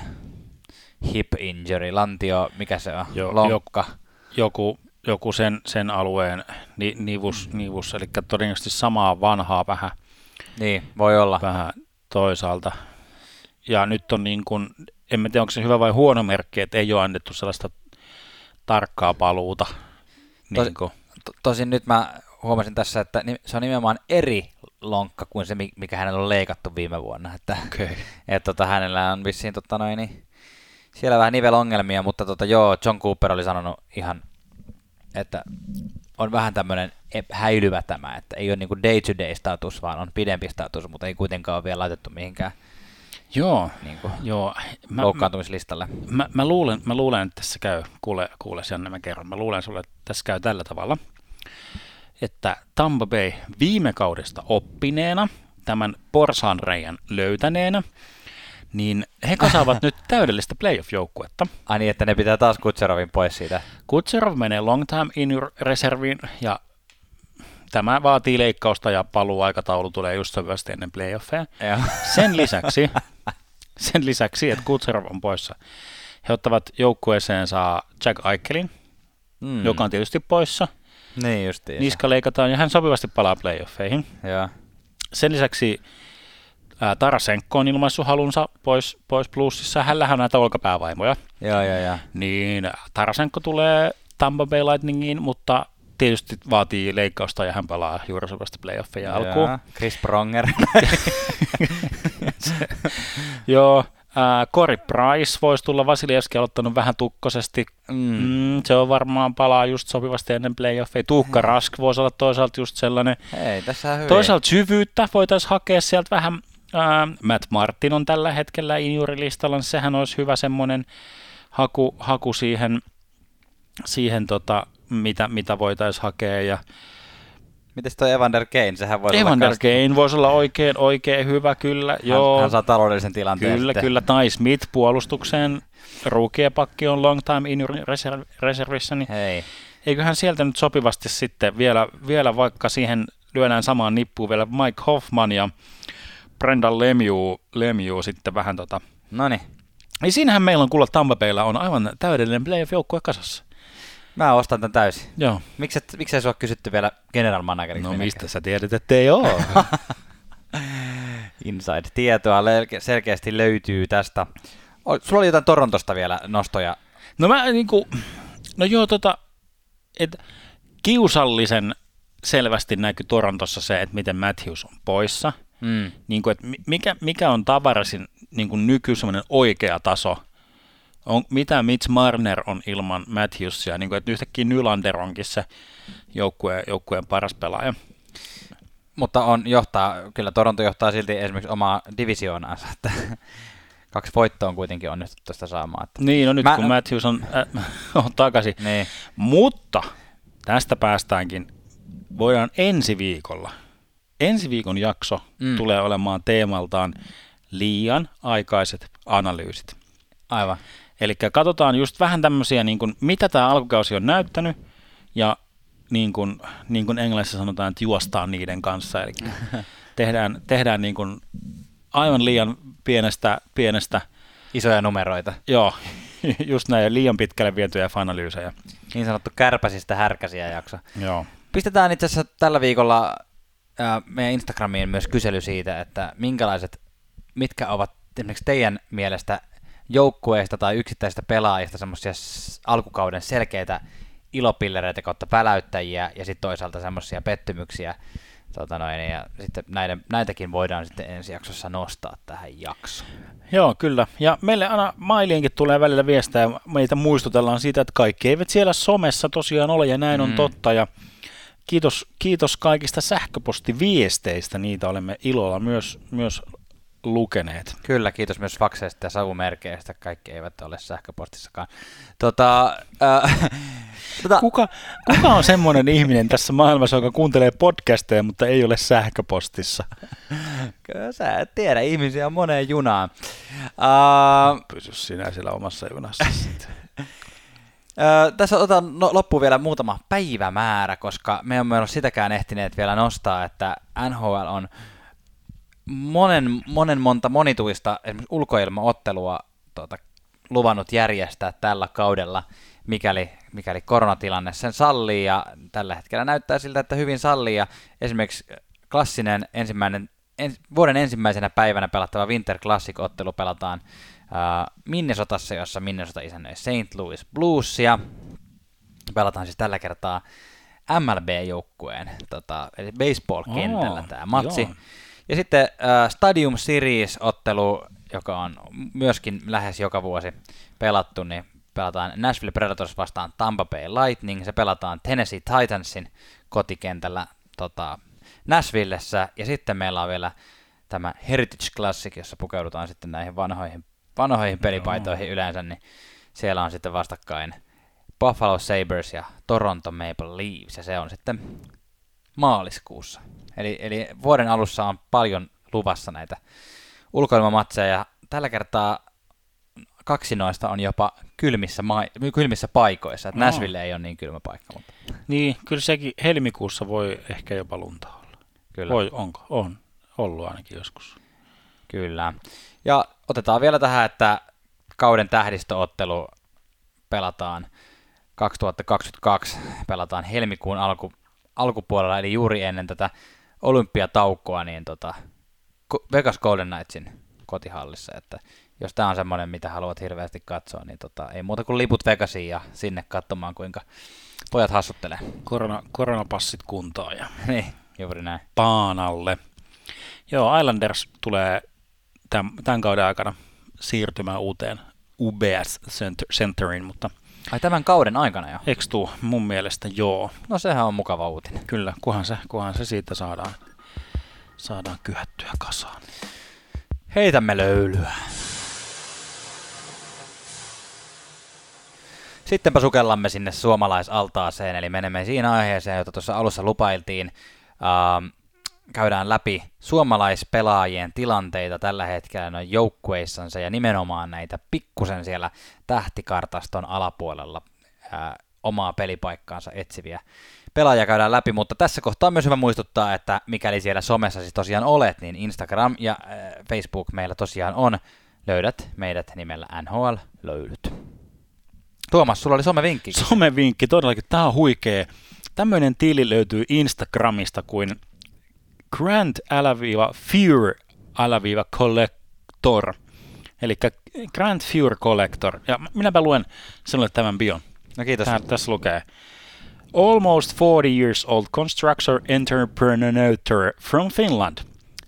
hip injury, lantio, mikä se on, Joo, lonkka. Joku, joku sen, sen alueen ni, nivus, nivus, eli todennäköisesti samaa vanhaa vähän, Niin, voi olla. vähän toisaalta. Ja nyt on niin kuin, en tiedä onko se hyvä vai huono merkki, että ei ole annettu sellaista tarkkaa paluuta. Tos- Niin kuin, To- Tosin nyt mä huomasin tässä, että se on nimenomaan eri lonkka kuin se, mi- mikä hänellä on leikattu viime vuonna. Että, okay. että tota, hänellä on vissiin tota noin, niin, siellä vähän nivelongelmia, mutta tota, joo, John Cooper oli sanonut ihan, että on vähän tämmöinen häilyvä tämä, että ei ole niinku day-to-day status, vaan on pidempi status, mutta ei kuitenkaan ole vielä laitettu mihinkään Joo, niinku, joo. Mä, loukkaantumislistalle. mä, mä, luulen, mä luulen, että tässä käy, kuule, kuule Janne, mä kerron, mä luulen sulle, että tässä käy tällä tavalla, että Tampa Bay viime kaudesta oppineena, tämän porsaanreiän löytäneenä, niin he kasaavat nyt täydellistä playoff-joukkuetta. Ai niin, että ne pitää taas Kutserovin pois siitä. Kutserov menee long time in reserviin ja tämä vaatii leikkausta ja paluuaikataulu tulee just sopivasti ennen playoffeja. Joo. Sen lisäksi, sen lisäksi, että Kutserov on poissa, he ottavat joukkueeseensa Jack Eichelin, Mm. joka on tietysti poissa. Niin justiin. Niska leikataan ja hän sopivasti palaa playoffeihin. Joo. Sen lisäksi ää, Tarasenko on ilmaissut halunsa pois, pois plussissa. Hänellähän on näitä olkapäävaimoja. Joo, joo, joo. Niin Tarasenko tulee Tampa Bay Lightningiin, mutta tietysti vaatii leikkausta ja hän palaa juuri sopivasti playoffeja alkuun. Chris Pronger. Joo, Cory Price voisi tulla, Vasilievski on aloittanut vähän tukkosesti. Mm. Mm, se on varmaan palaa just sopivasti ennen playoffeja. Tuukka Rask voisi olla toisaalta just sellainen. Hei, tässä on hyvin. Toisaalta syvyyttä voitaisiin hakea sieltä vähän. Ää, Matt Martin on tällä hetkellä injurilistalla, niin sehän olisi hyvä semmoinen haku, haku siihen, siihen tota, mitä, mitä voitaisiin hakea. Ja Mites toi Evander Kane? Sehän voi Evander olla Kane voisi olla oikein, oikein hyvä, kyllä. hän, Joo, hän saa taloudellisen tilanteen kyllä, sitten. kyllä. Tai Smith puolustukseen. Rukiepakki on long time in reserv, reservissä, niin Hei. eiköhän sieltä nyt sopivasti sitten vielä, vielä vaikka siihen lyödään samaan nippuun vielä Mike Hoffman ja Brendan Lemieux, Lemieux sitten vähän tota. Noniin. Niin siinähän meillä on kuulla Tampa Baylla on aivan täydellinen playoff-joukkue kasassa. Mä ostan tän täysin. Joo. Miksi miksei sua kysytty vielä general manageriksi? No mistä sä tiedät, että ei oo? Inside-tietoa selkeästi löytyy tästä. Sulla oli jotain Torontosta vielä nostoja. No mä niinku, no joo tota, et kiusallisen selvästi näkyy Torontossa se, että miten Matthews on poissa. Mm. Niin kuin, että mi- mikä, mikä on Tavarasin niin kuin nyky oikea taso? On, mitä Mitch Marner on ilman Matthewsia? Niin kuin, että yhtäkkiä Nylander onkin se joukkueen, joukkueen paras pelaaja. Mutta on johtaa, kyllä Toronto johtaa silti esimerkiksi omaa divisioonaansa, että kaksi voittoa on kuitenkin onnistuttu tästä saamaan. Että. Niin, no nyt Mä, kun Matthews on, äh, on takaisin. Niin. Mutta tästä päästäänkin, voidaan ensi viikolla, ensi viikon jakso Mm. tulee olemaan teemaltaan liian aikaiset analyysit. Aivan. Eli katsotaan just vähän tämmöisiä, niin kuin, mitä tämä alkukausi on näyttänyt, ja niin kuin, niin kuin englannissa sanotaan, että juostaan niiden kanssa. Eli tehdään, tehdään niin kuin aivan liian pienestä, pienestä, Isoja numeroita. joo, just näin, liian pitkälle vietyjä analyysejä. Niin sanottu kärpäsistä härkäsiä jakso. Joo. Pistetään itse asiassa tällä viikolla meidän Instagramiin myös kysely siitä, että minkälaiset, mitkä ovat esimerkiksi teidän mielestä joukkueista tai yksittäisistä pelaajista semmoisia alkukauden selkeitä ilopillereitä kautta päläyttäjiä ja sitten toisaalta semmoisia pettymyksiä. Tota noin, ja sitten näiden, näitäkin voidaan sitten ensi jaksossa nostaa tähän jaksoon. Joo, kyllä. Ja meille aina mailiinkin tulee välillä viestejä, ja meitä muistutellaan siitä, että kaikki eivät siellä somessa tosiaan ole, ja näin on Mm. totta. Ja kiitos, kiitos kaikista sähköpostiviesteistä, niitä olemme ilolla myös, myös lukeneet. Kyllä, kiitos myös fakseista ja savumerkeistä. Kaikki eivät ole sähköpostissakaan. Tota, äh, tota, Kuka, kuka on semmoinen ihminen tässä maailmassa, joka kuuntelee podcasteja, mutta ei ole sähköpostissa? Kyllä sä et tiedä, ihmisiä on moneen junaan. Uh, Pysy sinä siellä omassa junassa sitten. uh, tässä otan no, loppuun vielä muutama päivämäärä, koska me emme ole sitäkään ehtineet vielä nostaa, että NHL on monen, monen monta monituista esimerkiksi ulkoilmaottelua tuota, luvannut järjestää tällä kaudella, mikäli, mikäli koronatilanne sen sallii, ja tällä hetkellä näyttää siltä, että hyvin sallii, ja esimerkiksi klassinen ensimmäinen, ens, vuoden ensimmäisenä päivänä pelattava Winter Classic-ottelu pelataan äh, Minnesotassa, jossa Minnesota isännöi St. Louis Bluesia. Pelataan siis tällä kertaa MLB-joukkueen, tota, eli baseball-kentällä Oo, tämä matsi. joo. Ja sitten äh, Stadium Series-ottelu, joka on myöskin lähes joka vuosi pelattu, niin pelataan Nashville Predators vastaan Tampa Bay Lightning. Se pelataan Tennessee Titansin kotikentällä tota, Nashvillessä. Ja sitten meillä on vielä tämä Heritage Classic, jossa pukeudutaan sitten näihin vanhoihin, vanhoihin pelipaitoihin yleensä, niin siellä on sitten vastakkain Buffalo Sabres ja Toronto Maple Leafs, ja se on sitten maaliskuussa. Eli, eli vuoden alussa on paljon luvassa näitä ulkoilmamatseja, ja tällä kertaa kaksi noista on jopa kylmissä, ma- kylmissä paikoissa. Että Aa. Nashville ei ole niin kylmä paikka, mutta Niin, kyllä sekin helmikuussa voi ehkä jopa lunta olla. kyllä. Voi, onko? On. Ollut ainakin joskus. Kyllä. Ja otetaan vielä tähän, että kauden tähdistöottelu pelataan 2022, pelataan helmikuun alku, alkupuolella, eli juuri ennen tätä olympiataukoa, niin tota, Vegas Golden Knightsin kotihallissa, että jos tämä on semmoinen, mitä haluat hirveästi katsoa, niin tota, ei muuta kuin liput Vegasiin ja sinne katsomaan, kuinka pojat hassuttelee. Korona, koronapassit kuntoon ja niin, juuri näin. paanalle. Joo, Islanders tulee tämän, tämän kauden aikana siirtymään uuteen UBS Center, Centeriin, mutta Ai tämän kauden aikana jo? eikö tuu? Mun mielestä joo. No sehän on mukava uutinen. Kyllä, kunhan se, kunhan se siitä saadaan, saadaan kyhättyä kasaan. Heitämme löylyä. Sittenpä sukellamme sinne suomalaisaltaaseen, eli menemme siinä aiheeseen, jota tuossa alussa lupailtiin. Ähm, käydään läpi suomalaispelaajien tilanteita tällä hetkellä noin joukkueissansa ja nimenomaan näitä pikkusen siellä tähtikartaston alapuolella ää, omaa pelipaikkaansa etsiviä pelaajia käydään läpi, mutta tässä kohtaa on myös hyvä muistuttaa, että mikäli siellä somessa siis tosiaan olet, niin Instagram ja ää, Facebook meillä tosiaan on. Löydät meidät nimellä NHL Löylyt. Tuomas, sulla oli somevinkki. Somevinkki todellakin, tämä on huikea. Tämmöinen tili löytyy Instagramista kuin Grand Fear Collector. Eli Grand Fear Collector. Ja minäpä luen sinulle tämän bion. No kiitos. Tää, tässä lukee. Almost 40 years old constructor entrepreneur from Finland.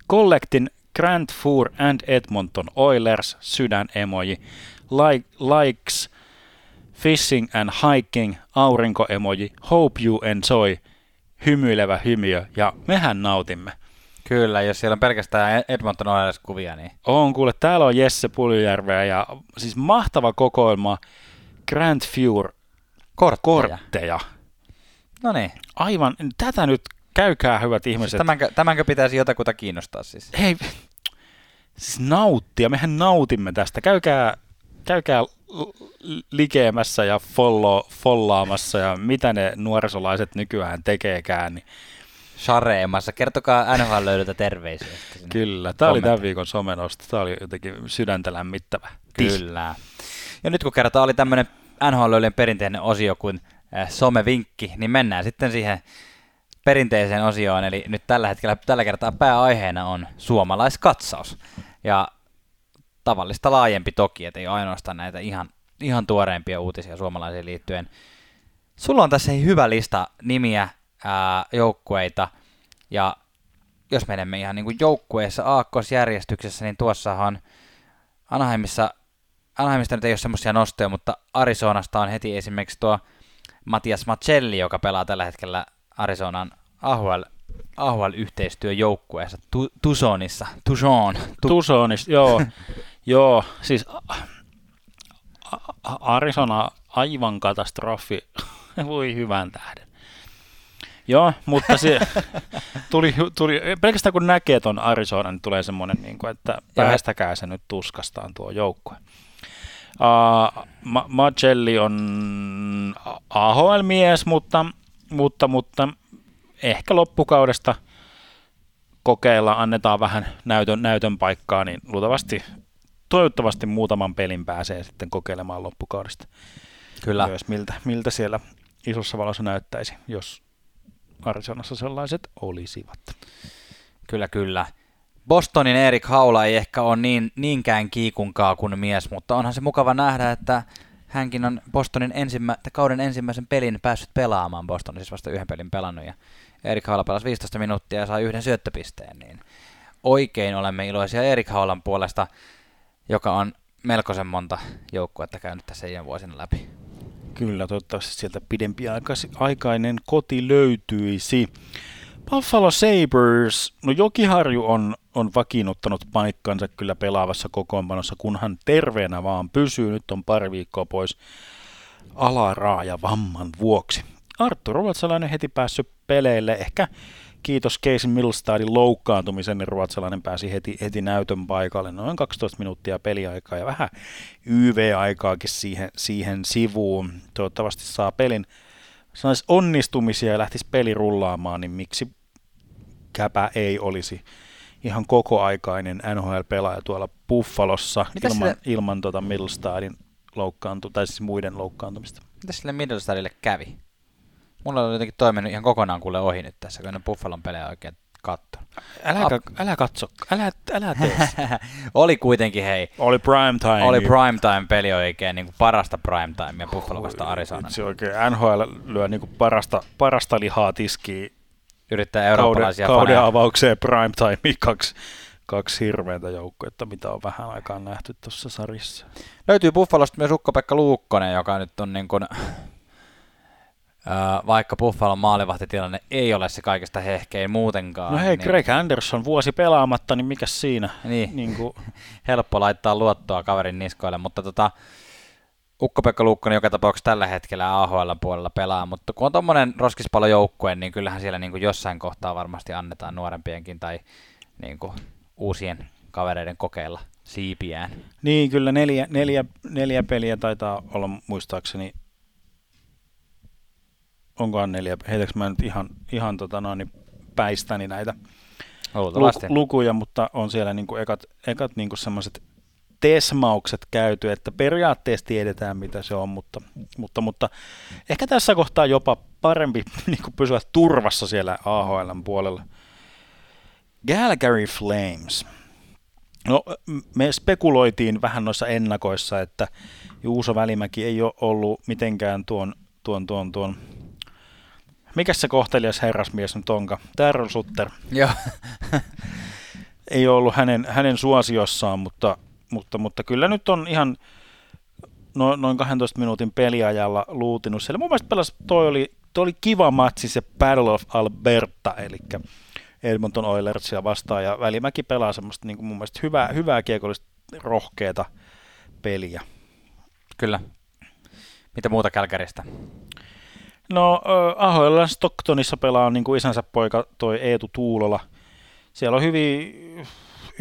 Collecting Grand Four and Edmonton Oilers sydän emoji. Like, likes fishing and hiking aurinko emoji. Hope you enjoy hymyilevä hymiö ja mehän nautimme. Kyllä, jos siellä on pelkästään Edmonton Oilers-kuvia, niin... On kuule, täällä on Jesse Puljärveä ja siis mahtava kokoelma Grand Fjord kortteja. kortteja. No niin. Aivan, tätä nyt käykää hyvät ihmiset. Siis tämänkö, tämänkö pitäisi jotakuta kiinnostaa siis? Hei, siis nauttia, mehän nautimme tästä. Käykää, käykää likeemässä ja follow, follaamassa ja mitä ne nuorisolaiset nykyään tekeekään. Niin Shareemassa. Kertokaa NHL löydytä terveisiä. Kyllä, tämä oli tämän viikon somenosta. Tämä oli jotenkin sydäntä lämmittävä. Kyllä. Ja nyt kun kertaa oli tämmöinen NHL perinteinen osio kuin äh, somevinkki, niin mennään sitten siihen perinteiseen osioon. Eli nyt tällä hetkellä, tällä kertaa pääaiheena on suomalaiskatsaus. Ja tavallista laajempi toki, että ei ainoastaan näitä ihan, ihan tuoreimpia uutisia suomalaisiin liittyen. Sulla on tässä hyvä lista nimiä, ää, joukkueita, ja jos menemme ihan niin kuin joukkueessa aakkosjärjestyksessä, niin tuossahan Anaheimissa, Anaheimista nyt ei ole semmoisia nostoja, mutta Arizonasta on heti esimerkiksi tuo Matias Macelli, joka pelaa tällä hetkellä Arizonan AHL, AHL-yhteistyöjoukkueessa tu, Tucsonissa. Tucson. Tu- Tucsonissa, joo. joo, siis Arizona aivan katastrofi. Voi hyvän tähden. Joo, mutta se tuli, tuli, pelkästään kun näkee tuon Arizona, niin tulee semmoinen, niin kuin, että päästäkää se nyt tuskastaan tuo joukkue. Uh, Ma- Magelli on AHL-mies, mutta, mutta, mutta ehkä loppukaudesta kokeilla, annetaan vähän näytön, näytön paikkaa, niin luultavasti, toivottavasti muutaman pelin pääsee sitten kokeilemaan loppukaudesta. Kyllä. Myös miltä, miltä siellä isossa valossa näyttäisi, jos Arizonassa sellaiset olisivat. Kyllä, kyllä. Bostonin Erik Haula ei ehkä ole niin, niinkään kiikunkaa kuin mies, mutta onhan se mukava nähdä, että hänkin on Bostonin ensimmä, kauden ensimmäisen pelin päässyt pelaamaan. Boston siis vasta yhden pelin pelannut ja Erik Haula pelasi 15 minuuttia ja sai yhden syöttöpisteen. Niin oikein olemme iloisia Erik Haulan puolesta, joka on melkoisen monta joukkuetta käynyt tässä vuosina läpi. Kyllä, toivottavasti sieltä pidempiaikainen koti löytyisi. Buffalo Sabres, no Jokiharju on, on vakiinnuttanut paikkansa kyllä pelaavassa kokoonpanossa, kunhan terveenä vaan pysyy. Nyt on pari viikkoa pois alaraaja vamman vuoksi. Arttu Ruotsalainen heti päässyt peleille, ehkä kiitos Casey Millstadin loukkaantumisen, niin ruotsalainen pääsi heti, heti näytön paikalle. Noin 12 minuuttia peliaikaa ja vähän YV-aikaakin siihen, siihen sivuun. Toivottavasti saa pelin saisi onnistumisia ja lähtisi peli rullaamaan, niin miksi Käpä ei olisi ihan kokoaikainen NHL-pelaaja tuolla Buffalossa Mitä ilman, sille... ilman tota Middlestadin loukkaantu, tai siis muiden loukkaantumista. Mitä sille Middlestadille kävi? Mulla on jotenkin toiminut ihan kokonaan kuule ohi nyt tässä, kun en Buffalon pelejä oikein katso. Älä, Ap- älä katso, älä, älä tee Oli kuitenkin hei. Oli prime time. Oli prime time peli oikein niin kuin parasta prime time ja Buffalo vasta Arizona. Se oikein NHL lyö niin kuin parasta, parasta lihaa tiskiin yrittää eurooppalaisia kauden, kauden avaukseen prime time kaksi, kaksi hirveätä joukkuetta, mitä on vähän aikaan nähty tuossa sarjassa. Löytyy Buffalosta myös Ukko-Pekka Luukkonen, joka nyt on niin kuin, vaikka Buffalon maalivahtitilanne ei ole se kaikista hehkein muutenkaan. No hei, niin, Greg Anderson vuosi pelaamatta, niin mikä siinä? Niin. niin kuin, helppo laittaa luottoa kaverin niskoille, mutta tota, Ukko-Pekka Luukkonen joka tapauksessa tällä hetkellä AHL puolella pelaa, mutta kun on tuommoinen roskispalojoukkue, niin kyllähän siellä niin kuin jossain kohtaa varmasti annetaan nuorempienkin tai niin kuin uusien kavereiden kokeilla siipiään. Niin, kyllä neljä, neljä, neljä peliä taitaa olla muistaakseni. Onkohan neljä? Heitäkö mä nyt ihan, ihan tota noin, niin päistäni näitä luku, lukuja, mutta on siellä niinku ekat, ekat niinku semmoiset tesmaukset käyty, että periaatteessa tiedetään mitä se on, mutta, mutta, mutta ehkä tässä kohtaa jopa parempi niinku pysyä turvassa siellä AHL puolella. Calgary Flames. No, me spekuloitiin vähän noissa ennakoissa, että Juuso Välimäki ei ole ollut mitenkään tuon, tuon, tuon, tuon mikä se kohtelias herrasmies nyt onka? Darryl Sutter. Joo. ei ole ollut hänen, hänen suosiossaan, mutta, mutta, mutta kyllä nyt on ihan no, noin 12 minuutin peliajalla luutinut siellä. Mun mielestä pelas, toi oli, toi oli kiva matsi se Battle of Alberta, eli Edmonton Oilersia vastaan, ja Välimäki pelaa semmoista niin kuin mun mielestä hyvää, hyvää kiekollista rohkeata peliä. Kyllä. Mitä muuta Kälkäristä? No AHL Stocktonissa pelaa niin kuin isänsä poika toi Eetu Tuulola. Siellä on hyviä,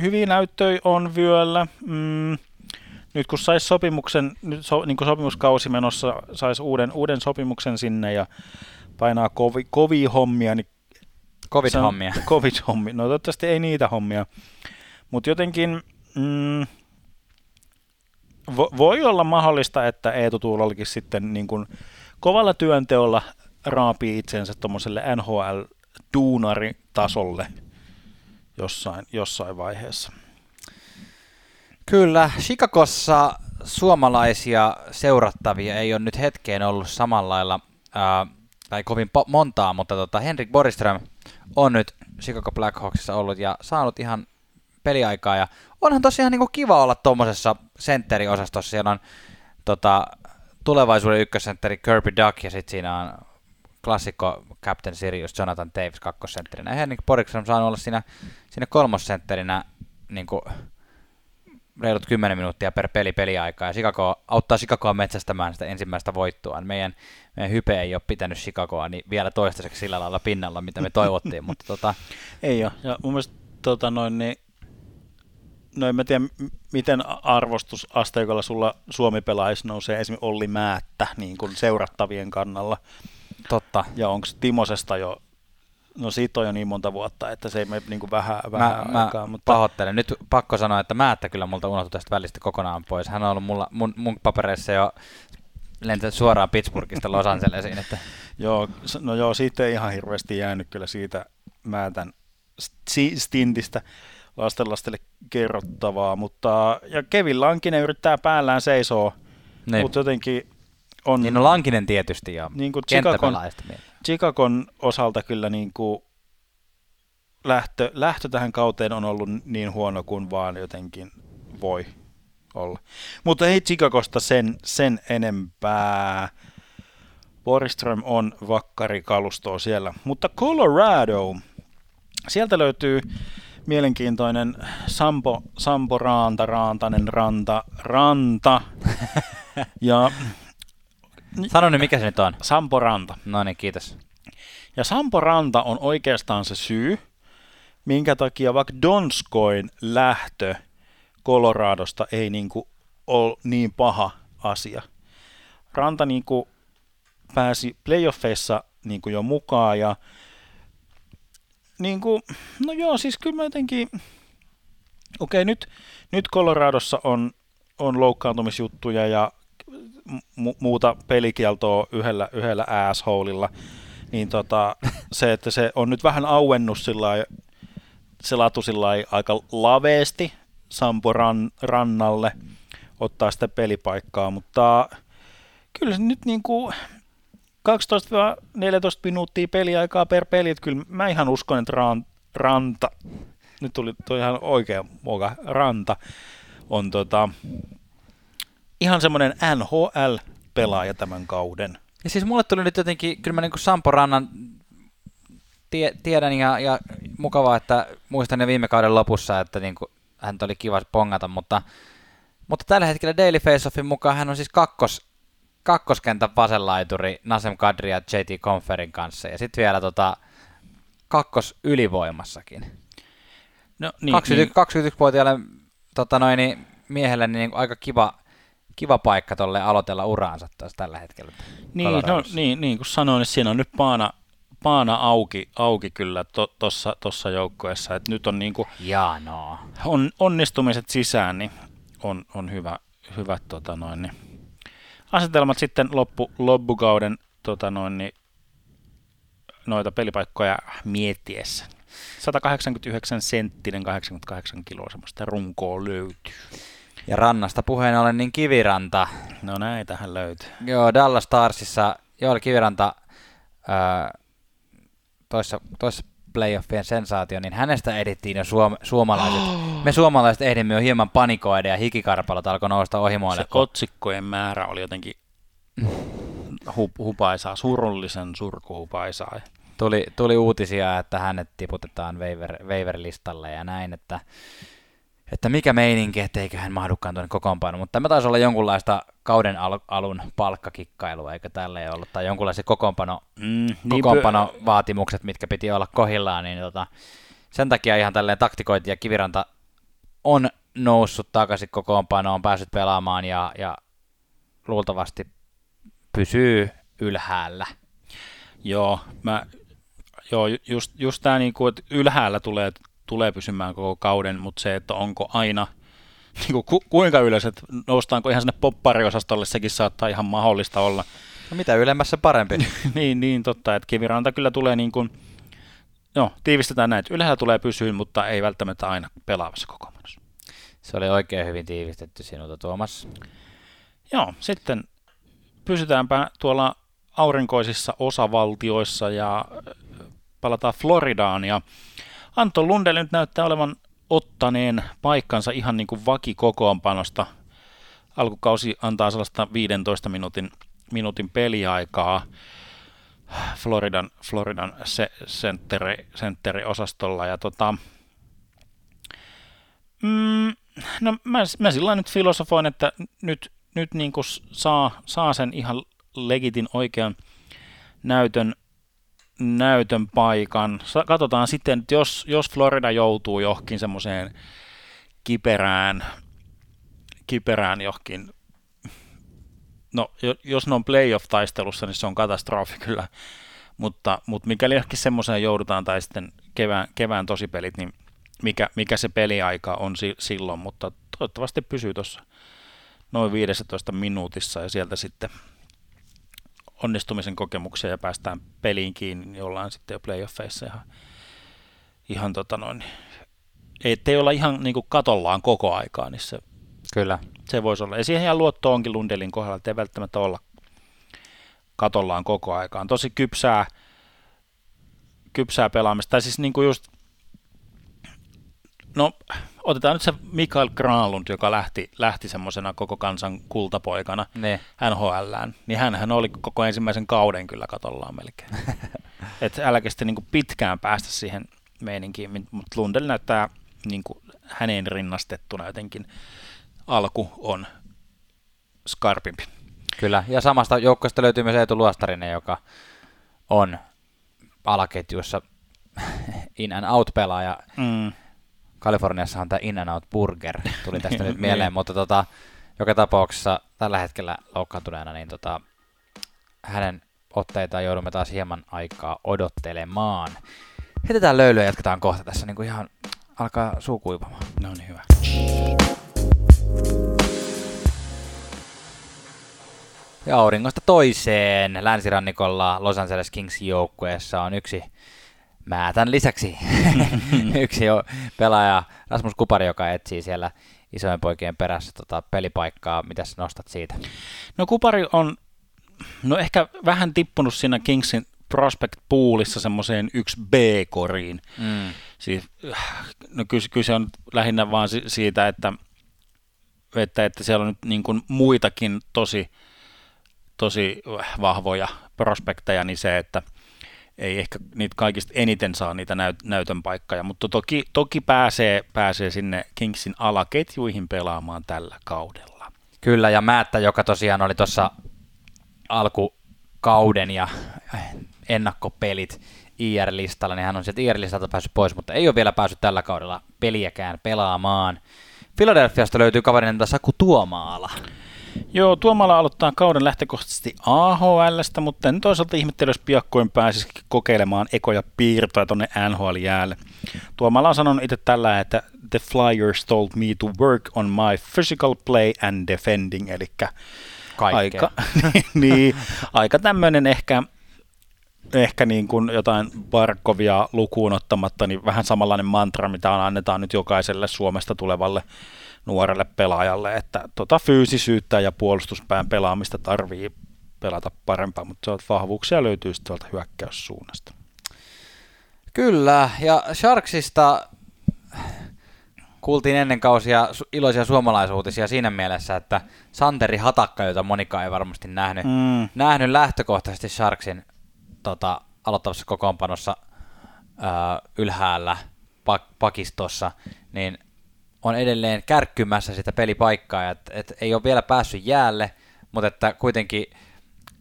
hyviä näyttöjä on vyöllä. Mm, nyt kun saisi sopimuksen, nyt so, niin kuin sopimuskausi menossa, saisi uuden, uuden sopimuksen sinne ja painaa kovi, kovia hommia, niin Covid-hommia. Covid-hommia. No toivottavasti ei niitä hommia. Mutta jotenkin mm, vo, voi olla mahdollista, että Eetu Tuulollekin sitten niin kuin kovalla työnteolla raapii itsensä tuommoiselle NHL-duunaritasolle jossain, jossain vaiheessa. Kyllä, Chicagossa suomalaisia seurattavia ei ole nyt hetkeen ollut samalla lailla, ää, tai kovin po- montaa, mutta tota, Henrik Boriström on nyt Chicago Blackhawksissa ollut ja saanut ihan peliaikaa, ja onhan tosiaan niin kiva olla tuommoisessa sentteriosastossa, siellä on tota, tulevaisuuden ykkössentteri Kirby Duck ja sitten siinä on klassikko Captain Sirius Jonathan Davis kakkosentterinä. Eihän niin Boriksen saanut olla siinä, siinä kolmosentterinä niin kuin reilut 10 minuuttia per peli peliaikaa, ja Chicago auttaa Chicagoa metsästämään sitä ensimmäistä voittoa. Meidän, meidän hype ei ole pitänyt Chicagoa niin vielä toistaiseksi sillä lailla pinnalla, mitä me toivottiin, mutta tota... Ei ole, ja mun mielestä tota noin, niin no en mä tiedä, miten arvostusasteikolla sulla Suomi pelaisi nousee esimerkiksi Olli Määttä niin kuin seurattavien kannalla. Totta. Ja onko Timosesta jo, no siitä on jo niin monta vuotta, että se ei mene niin kuin vähän, vähän mä, aikaa. Mä mutta... pahoittelen. Nyt pakko sanoa, että Määttä kyllä multa unohtui tästä välistä kokonaan pois. Hän on ollut mulla, mun, mun papereissa jo lentänyt suoraan Pittsburghista Los Angelesiin. Että... joo, no joo, siitä ei ihan hirveästi jäänyt kyllä siitä Määtän stintistä lastenlastelle kerrottavaa, mutta ja Kevin Lankinen yrittää päällään seisoo, niin. mutta jotenkin on... Niin no Lankinen tietysti ja niin kuin Chicagon, Chicagon osalta kyllä niin kuin lähtö, lähtö tähän kauteen on ollut niin huono kuin vaan jotenkin voi olla. Mutta ei Chicagosta sen, sen enempää. Boriström on vakkarikalustoa siellä. Mutta Colorado, sieltä löytyy mielenkiintoinen Sampo, Sampo Raanta, Raantanen, Ranta, Ranta. ja, Sano nyt, mikä se nyt on. Sampo Ranta. No niin, kiitos. Ja Sampo Ranta on oikeastaan se syy, minkä takia vaikka Donskoin lähtö Coloradosta ei niin kuin ole niin paha asia. Ranta niin kuin pääsi playoffeissa niin kuin jo mukaan ja niin kuin, no joo, siis kyllä mä jotenkin, okei nyt, nyt Coloradossa on, on loukkaantumisjuttuja ja mu- muuta pelikieltoa yhdellä, yhdellä assholeilla, niin tota, se, että se on nyt vähän auennut sillä se latu sillä aika laveesti Sampo ran, rannalle ottaa sitä pelipaikkaa, mutta kyllä se nyt niin kuin 12-14 minuuttia peliaikaa per peli, että kyllä mä ihan uskon, että ran, Ranta, nyt tuli tuo ihan oikea moka, Ranta, on tota, ihan semmoinen NHL-pelaaja tämän kauden. Ja siis mulle tuli nyt jotenkin, kyllä mä niin kuin Sampo Rannan tie, tiedän ja, ja mukavaa, että muistan ne viime kauden lopussa, että niin kuin, hän oli kiva pongata, mutta, mutta tällä hetkellä Daily Faceoffin mukaan hän on siis kakkos, kakkoskentän vasenlaituri Nasem Kadri ja JT Conferin kanssa ja sitten vielä tota, kakkos ylivoimassakin. No, niin, 20, niin. 21-vuotiaalle tota noin, niin miehelle niin aika kiva, kiva paikka tolle aloitella uraansa taas tällä hetkellä. Niin, no, niin, niin kuin sanoin, niin siinä on nyt paana, paana auki, auki kyllä tuossa to, tossa joukkueessa. Et nyt on niin kuin, Jaa, no. on, onnistumiset sisään, niin on, on hyvä, hyvä tota noin, niin. Asetelmat sitten loppu, loppukauden tota noin, niin, noita pelipaikkoja miettiessä. 189 senttinen, 88 kiloa semmoista runkoa löytyy. Ja rannasta puheen ollen, niin Kiviranta. No näitähän löytyy. Joo, Dallas Starsissa Joel Kiviranta ää, toissa, toissa playoffien sensaatio, niin hänestä edittiin jo suom- suomalaiset. Oh. Me suomalaiset ehdimme jo hieman panikoida ja hikikarpalot alkoi nousta ohimoille. Se kun... otsikkojen määrä oli jotenkin hu- hupaisaa, surullisen surkuhupaisaa. Tuli, tuli uutisia, että hänet tiputetaan waiver, waiver-listalle ja näin, että että mikä meininki, etteikö hän mahdukaan tuonne kokoonpanoon, mutta tämä taisi olla jonkunlaista kauden al- alun palkkakikkailua, eikö tälle ollut, tai jonkunlaiset kokoonpano, mm, niin kokoonpanovaatimukset, mitkä piti olla kohillaan, niin tota, sen takia ihan tälleen taktikointi ja Kiviranta on noussut takaisin kokoonpanoon, on päässyt pelaamaan ja, ja luultavasti pysyy ylhäällä. Joo, mä, joo just, just tämä, niinku, että ylhäällä tulee tulee pysymään koko kauden, mutta se, että onko aina, niin kuin, ku, kuinka ylös, että noustaanko ihan sinne poppariosastolle, sekin saattaa ihan mahdollista olla. No mitä ylemmässä parempi. niin, niin, totta, että kiviranta kyllä tulee niin kuin, no, tiivistetään näin, että ylhäällä tulee pysyä, mutta ei välttämättä aina pelaavassa kokoonpanossa. Se oli oikein hyvin tiivistetty sinulta, Tuomas. Joo, sitten pysytäänpä tuolla aurinkoisissa osavaltioissa ja palataan Floridaan ja Anton Lundell nyt näyttää olevan ottaneen paikkansa ihan niin kuin vakikokoonpanosta. Alkukausi antaa sellaista 15 minuutin, minuutin peliaikaa Floridan, Floridan se, sentteri, sentteriosastolla. Ja tota, mm, no mä, mä sillä nyt filosofoin, että nyt, nyt niin kuin saa, saa sen ihan legitin oikean näytön näytön paikan. Katsotaan sitten, että jos, jos Florida joutuu johonkin semmoiseen kiperään, kiperään johonkin, no jos ne on playoff-taistelussa, niin se on katastrofi kyllä, mutta, mutta mikäli johonkin semmoiseen joudutaan tai sitten kevään, kevään tosipelit, niin mikä, mikä se peliaika on si, silloin, mutta toivottavasti pysyy tuossa noin 15 minuutissa ja sieltä sitten onnistumisen kokemuksia ja päästään peliin kiinni, niin ollaan sitten jo playoffeissa ihan, ihan tota noin, ettei olla ihan niin kuin katollaan koko aikaa, niin se, Kyllä. se voisi olla. Ja siihen ihan luotto onkin Lundelin kohdalla, että ei välttämättä olla katollaan koko aikaan. Tosi kypsää, kypsää pelaamista. Tai siis niin kuin just, no otetaan nyt se Mikael Granlund, joka lähti, lähti semmoisena koko kansan kultapoikana ne. NHLään, niin hän oli koko ensimmäisen kauden kyllä katollaan melkein. että älkää sitten niin pitkään päästä siihen meininkiin, mutta Lundell näyttää niin kuin häneen rinnastettuna jotenkin alku on skarpimpi. Kyllä, ja samasta joukkoista löytyy myös Eetu Luostarinen, joka on alaketjussa in and out pelaaja. Mm. Kaliforniassa on tämä In Out Burger, tuli tästä nyt mieleen, niin. mutta tota, joka tapauksessa tällä hetkellä loukkaantuneena, niin tota, hänen otteitaan joudumme taas hieman aikaa odottelemaan. Heitetään löylyä ja jatketaan kohta tässä, niin kuin ihan alkaa suu kuivamaan. No niin, hyvä. Ja auringosta toiseen länsirannikolla Los Angeles Kings joukkueessa on yksi Mä tämän lisäksi yksi jo pelaaja, Rasmus Kupari, joka etsii siellä isojen poikien perässä tota pelipaikkaa. Mitä nostat siitä? No Kupari on no ehkä vähän tippunut siinä Kingsin prospect poolissa semmoiseen yksi B-koriin. Mm. Siis, no kyse, kyse on lähinnä vaan si- siitä, että, että, että siellä on nyt niin kuin muitakin tosi, tosi vahvoja prospekteja, niin se, että ei ehkä niitä kaikista eniten saa niitä näyt, näytön paikkoja, mutta toki, toki pääsee, pääsee sinne Kingsin alaketjuihin pelaamaan tällä kaudella. Kyllä, ja Määttä, joka tosiaan oli tuossa alkukauden ja ennakkopelit IR-listalla, niin hän on sieltä IR-listalta päässyt pois, mutta ei ole vielä päässyt tällä kaudella peliäkään pelaamaan. Philadelphiasta löytyy kaverin Saku Tuomaala. Joo, Tuomala aloittaa kauden lähtökohtaisesti AHLstä, mutta en toisaalta ihmettele, jos piakkoin pääsisi kokeilemaan ekoja piirtoja tuonne NHL-jäälle. Tuomala on sanonut itse tällä, että The Flyers told me to work on my physical play and defending, eli Kaikkea. aika, niin, aika tämmöinen ehkä, ehkä niin kuin jotain Barkovia lukuun ottamatta, niin vähän samanlainen mantra, mitä annetaan nyt jokaiselle Suomesta tulevalle nuorelle pelaajalle, että tota fyysisyyttä ja puolustuspään pelaamista tarvii pelata parempaa, mutta se on vahvuuksia löytyy sitten tuolta hyökkäyssuunnasta. Kyllä, ja Sharksista kuultiin ennen kausia iloisia suomalaisuutisia siinä mielessä, että Santeri Hatakka, jota monikaan ei varmasti nähnyt, Mm. nähnyt lähtökohtaisesti Sharksin tota, aloittavassa kokoonpanossa ää, ylhäällä pak- pakistossa, niin on edelleen kärkkymässä sitä pelipaikkaa, että et ei ole vielä päässyt jäälle, mutta että kuitenkin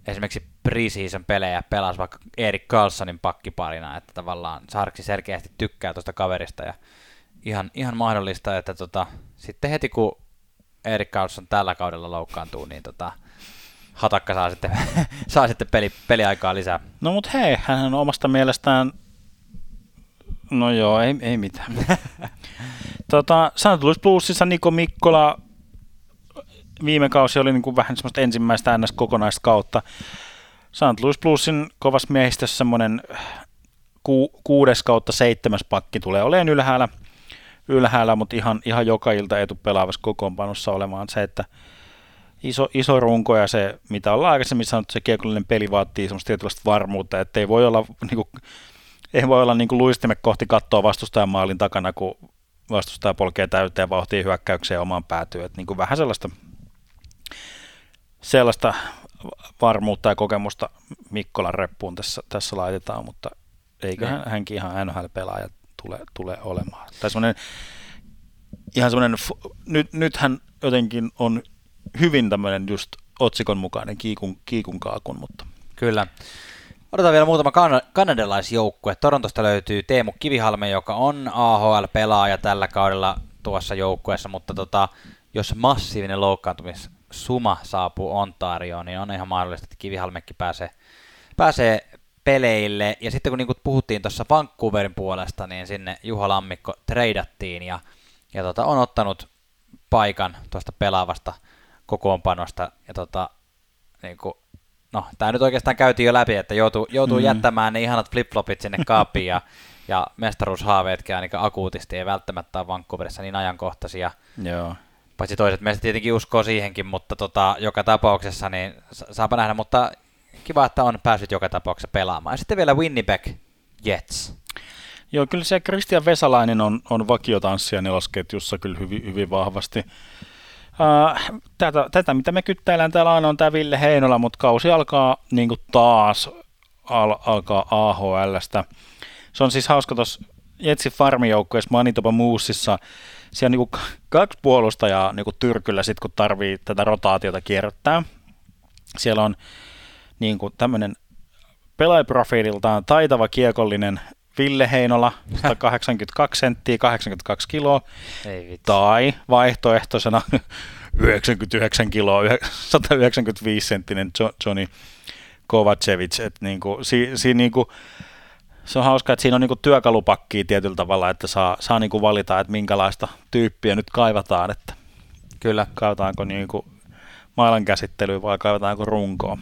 esimerkiksi preseason pelejä pelasi vaikka Erik Carlsonin pakkiparina, että tavallaan Sarksi selkeästi tykkää tuosta kaverista ja ihan, ihan mahdollista, että tota, sitten heti kun Erik Carlson tällä kaudella loukkaantuu, niin tota, Hatakka saa sitten, saa sitten peli, peliaikaa lisää. No mut hei, hän on omasta mielestään, no joo, ei, ei mitään. tota, St. Louis Niko Mikkola viime kausi oli niin kuin vähän semmoista ensimmäistä ns. kokonaista kautta. St. Louis kovassa miehistössä semmoinen ku, kuudes kautta seitsemäs pakki tulee olemaan ylhäällä, ylhäällä mutta ihan, ihan joka ilta ei tule pelaavassa kokoonpanossa olemaan se, että iso, iso runko ja se, mitä ollaan aikaisemmin sanottu, se kiekollinen peli vaatii semmoista tietynlaista varmuutta, että ei voi olla, niin kuin, ei voi olla niin kuin luistimme kohti kattoa vastustajan maalin takana, kun vastustaja polkee täyteen vauhtia hyökkäykseen omaan päätyyn. Että niin kuin vähän sellaista, sellaista varmuutta ja kokemusta Mikkolan reppuun tässä, tässä laitetaan, mutta eiköhän Ne. hänkin ihan NHL-pelaaja tule, tule olemaan. Tai semmoinen, ihan semmoinen, nyt, nythän jotenkin on hyvin tämmöinen just otsikon mukainen kiikun, kiikun kaakun, mutta Kyllä. Odotetaan vielä muutama kan- kanadalaisjoukkue. Torontosta löytyy Teemu Kivihalme, joka on AHL-pelaaja tällä kaudella tuossa joukkueessa, mutta tota, jos massiivinen loukkaantumissuma saapuu Ontarioon, niin on ihan mahdollista, että Kivihalmekin pääsee, pääsee peleille. Ja sitten kun niin kuin puhuttiin tuossa Vancouverin puolesta, niin sinne Juha Lammikko treidattiin ja, ja tota, on ottanut paikan tuosta pelaavasta kokoonpanosta. Ja tota, niin kuin, no, tämä nyt oikeastaan käytiin jo läpi, että joutuu, joutuu Mm. jättämään ne ihanat flip-flopit sinne kaappiin ja, ja mestaruushaaveetkin ainakaan akuutisti ei välttämättä ole Vancouverissa niin ajankohtaisia. joo. Paitsi toiset meistä tietenkin uskoo siihenkin, mutta tota, joka tapauksessa niin sa- saapa nähdä, mutta kiva, että on päässyt joka tapauksessa pelaamaan. Ja sitten vielä Winnipeg Jets. Joo, kyllä se Christian Vesalainen on, on vakiotanssija nelosketjussa kyllä hyvin, hyvin vahvasti. Uh, tätä, tätä, mitä me kyttäillään täällä aina on tämä Ville Heinola, mutta kausi alkaa niin taas al, alkaa AHLstä. Se on siis hauska tuossa Jetsin farmijoukkueessa Manitoba Moosissa. Siellä on niin kaksi puolustajaa niin tyrkyllä sit, kun tarvii tätä rotaatiota kierrättää. Siellä on niin tämmöinen pelaajaprofiililtaan taitava kiekollinen Ville Heinola, 182 senttiä, 82 kiloa, Ei vitsi. tai vaihtoehtoisena 99 kiloa, yhe- 195 senttinen Jo- Johnny Kovacevic. Et niinku, si, si, niinku, se on hauska, että siinä on niinku työkalupakkia tietyllä tavalla, että saa, saa niinku valita, että minkälaista tyyppiä nyt kaivataan, että Kyllä. kaivataanko niinku mailan käsittelyä vai kaivataanko runkoa.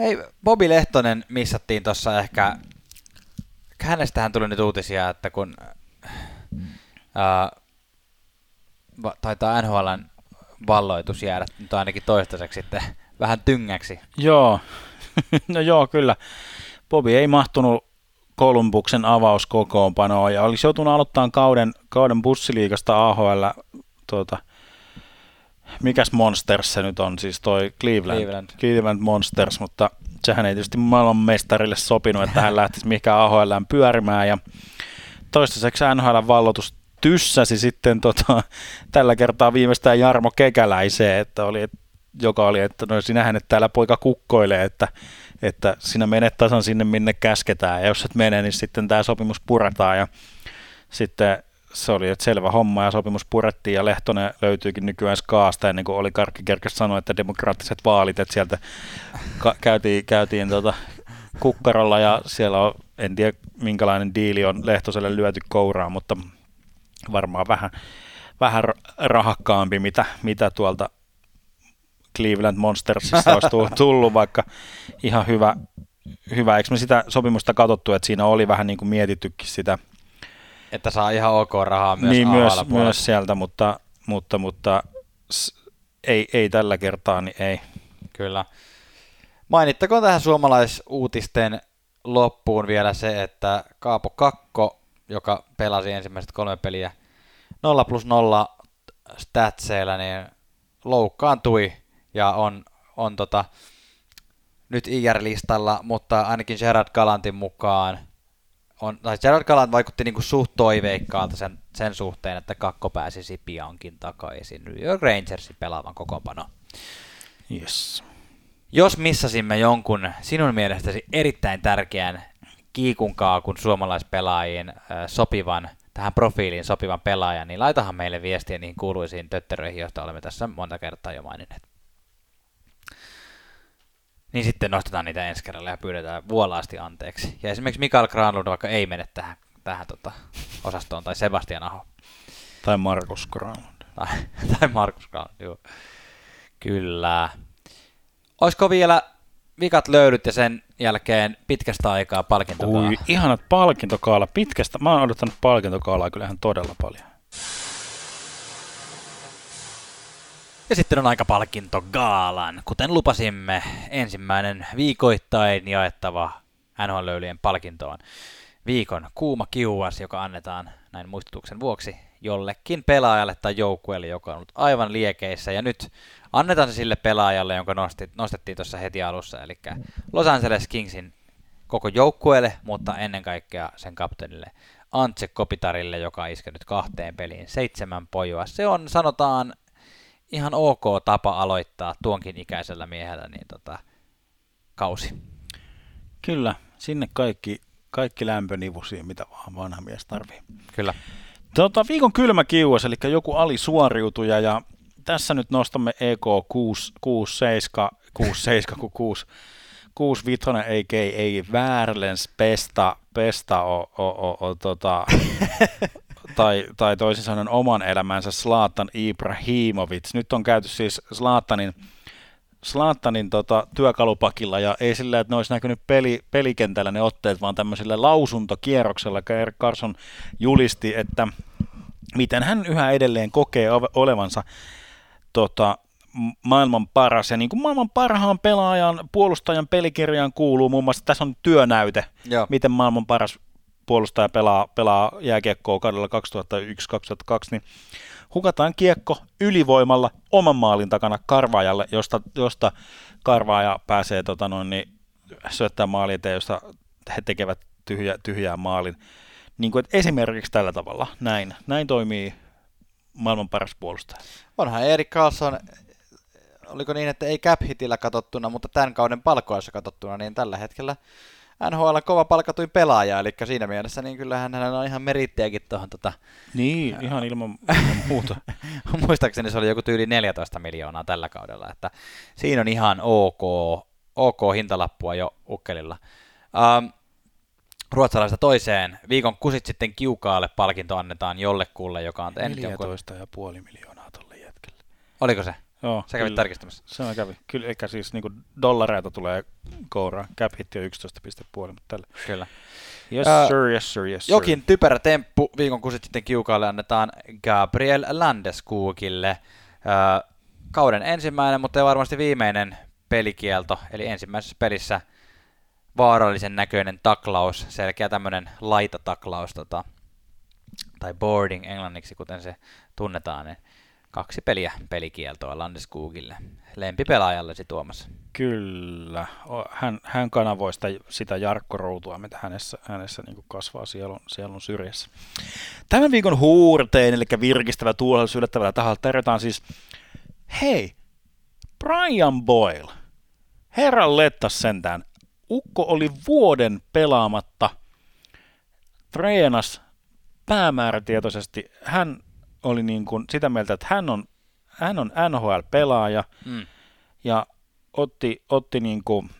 Hei, Bobi Lehtonen missattiin tuossa ehkä, hänestähän tuli nyt uutisia, että kun va, taitaa NHLn valloitus jäädä nyt ainakin toistaiseksi sitten vähän tyngäksi. Joo, no joo, kyllä. Bobi ei mahtunut Kolumbuksen avauskokoonpanoon ja olisi joutunut aloittamaan kauden, kauden bussiliikasta AHL tuota, mikäs Monsters se nyt on, siis toi Cleveland, Cleveland. Cleveland Monsters, mutta sehän ei tietysti maailmanmestarille sopinut, että hän lähtisi mihinkään AHL pyörimään. Ja toistaiseksi NHL vallotus tyssäsi sitten tota, tällä kertaa viimeistään Jarmo Kekäläiseen, että oli, et, joka oli, että no sinähän että täällä poika kukkoilee, että, että sinä menet tasan sinne minne käsketään. Ja jos et mene, niin sitten tämä sopimus puretaan. Ja sitten se oli että selvä homma ja sopimus purettiin ja Lehtonen löytyykin nykyään Skaasta ennen kuin oli Karkki kerkes sanoa, että demokraattiset vaalit, että sieltä ka- käytiin, käytiin tota kukkarolla ja siellä on, en tiedä minkälainen diili on Lehtoselle lyöty kouraan, mutta varmaan vähän, vähän rahakkaampi, mitä, mitä tuolta Cleveland Monstersista olisi tullut, vaikka ihan hyvä, hyvä. Eikö me sitä sopimusta katsottu, että siinä oli vähän niin kuin mietittykin sitä. Että saa ihan ok rahaa myös Niin, myös, myös sieltä, mutta, mutta, mutta ei, ei tällä kertaa, niin ei. Kyllä. Mainittakoon tähän suomalaisuutisten loppuun vielä se, että Kaapo Kakko, joka pelasi ensimmäiset kolme peliä 0 plus 0 statseilla, niin loukkaantui ja on, on tota, nyt IR-listalla, mutta ainakin Gerard Galantin mukaan on, tai Gerard Galant vaikutti niin kuin suht toiveikkaalta sen, sen suhteen, että kakko pääsisi piankin takaisin New York Rangersin pelaavan kokoonpano. Yes. Jos missasimme jonkun sinun mielestäsi erittäin tärkeän kiikunkaakun suomalaispelaajiin sopivan, tähän profiiliin sopivan pelaajan, niin laitahan meille viestiä niihin kuuluisiin tötteröihin, joista olemme tässä monta kertaa jo maininneet. Niin sitten nostetaan niitä ensi kerralla ja pyydetään vuolaasti anteeksi. Ja esimerkiksi Mikael Granlund vaikka ei mene tähän, tähän tota, osastoon, tai Sebastian Aho. Tai Markus Granlund. Tai, tai Markus Granlund, joo. Kyllä. Olisiko vielä vikat löydyt ja sen jälkeen pitkästä aikaa palkintokaala? Ui, ihanat palkintokaala. Pitkästä. Mä oon odottanut palkintokaalaa kyllähän todella paljon. Ja sitten on aika palkintogaalan. Kuten lupasimme, ensimmäinen viikoittain jaettava NHL-löylien palkintoon viikon kuuma kiuas, joka annetaan näin muistutuksen vuoksi jollekin pelaajalle tai joukkueelle, joka on ollut aivan liekeissä. Ja nyt annetaan se sille pelaajalle, jonka nosti, nostettiin tuossa heti alussa, eli Los Angeles Kingsin koko joukkueelle, mutta ennen kaikkea sen kapteenille Antse Kopitarille, joka on iskenyt kahteen peliin seitsemän pojoa. Se on, sanotaan, ihan ok tapa aloittaa tuonkin ikäisellä miehellä niin tota, kausi. Kyllä, sinne kaikki, kaikki lämpönivusia, mitä vaan vanha mies tarvii. Kyllä. Tota, viikon kylmä kiuas, eli joku alisuoriutuja, ja tässä nyt nostamme EK 67, 67 kun 6, 6 vitonen eikä ei Väärlens Pesta, Pesta o, o, o, o tota, tai, tai toisin sanoen oman elämänsä Slaatan Ibrahimovic. Nyt on käyty siis Slaatanin, Slaatanin tota, työkalupakilla ja ei sillä, että ne olisi näkynyt peli, pelikentällä ne otteet, vaan tämmöisellä lausuntokierroksella Erik Carson julisti, että miten hän yhä edelleen kokee olevansa tota, maailman paras. Ja niin kuin maailman parhaan pelaajan, puolustajan pelikirjaan kuuluu muun muassa, tässä on työnäyte, Joo. miten maailman paras puolustaja pelaa, pelaa jääkiekkoa kaudella 2001-2002, niin hukataan kiekko ylivoimalla oman maalin takana Karvaajalle, josta, josta Karvaaja pääsee tota noin, niin, syöttää maali eteen, josta he tekevät tyhjä, tyhjää maalin. Niin kuin, esimerkiksi tällä tavalla, näin, näin toimii maailman paras puolustaja. Onhan Erik Karlsson, oliko niin, että ei cap hitillä katsottuna, mutta tämän kauden palkoissa katsottuna, niin tällä hetkellä NHL kova palkatuin pelaaja, eli siinä mielessä niin kyllähän hänellä on ihan merittiäkin tuohon tota, Niin, ää, ihan ilman, ilman muuta. Muistaakseni se oli joku tyyli 14 miljoonaa tällä kaudella, että siinä on ihan ok, ok hintalappua jo ukkelilla. Ähm, ruotsalaista toiseen. Viikon kusit sitten kiukaalle palkinto annetaan jollekulle, joka on tehnyt 14,5 miljoonaa tuolle jätkelle. Oliko se? Joo, Sä kävit tarkistamassa. Se kävi. Kyllä, eikä siis niinku dollareita tulee kouraan. Cap hitti on 11,5, mutta tällä. Kyllä. Yes uh, sir, yes sir, yes sir. Jokin typerä temppu viikon kun sitten kiukaalle annetaan Gabriel Landeskuukille. Uh, kauden ensimmäinen, mutta ei varmasti viimeinen pelikielto, eli ensimmäisessä pelissä vaarallisen näköinen taklaus, selkeä tämmöinen laitataklaus, tota, tai boarding englanniksi, kuten se tunnetaan, niin kaksi peliä pelikieltoa Landeskugille. Lempipelaajallesi Tuomas. Kyllä. Hän, hän kanavoi sitä, sitä Jarkko-routua, mitä hänessä, hänessä niin kasvaa sielun, sielun syrjässä. Tämän viikon huurtein, eli virkistävä tuulehdus yllättävällä taholla tarjotaan siis, hei, Brian Boyle. Herran lettas sentään. Ukko oli vuoden pelaamatta, treenas päämäärätietoisesti. Hän oli niin kuin sitä mieltä, että hän on, hän on NHL-pelaaja Mm. ja otti, otti niin kuin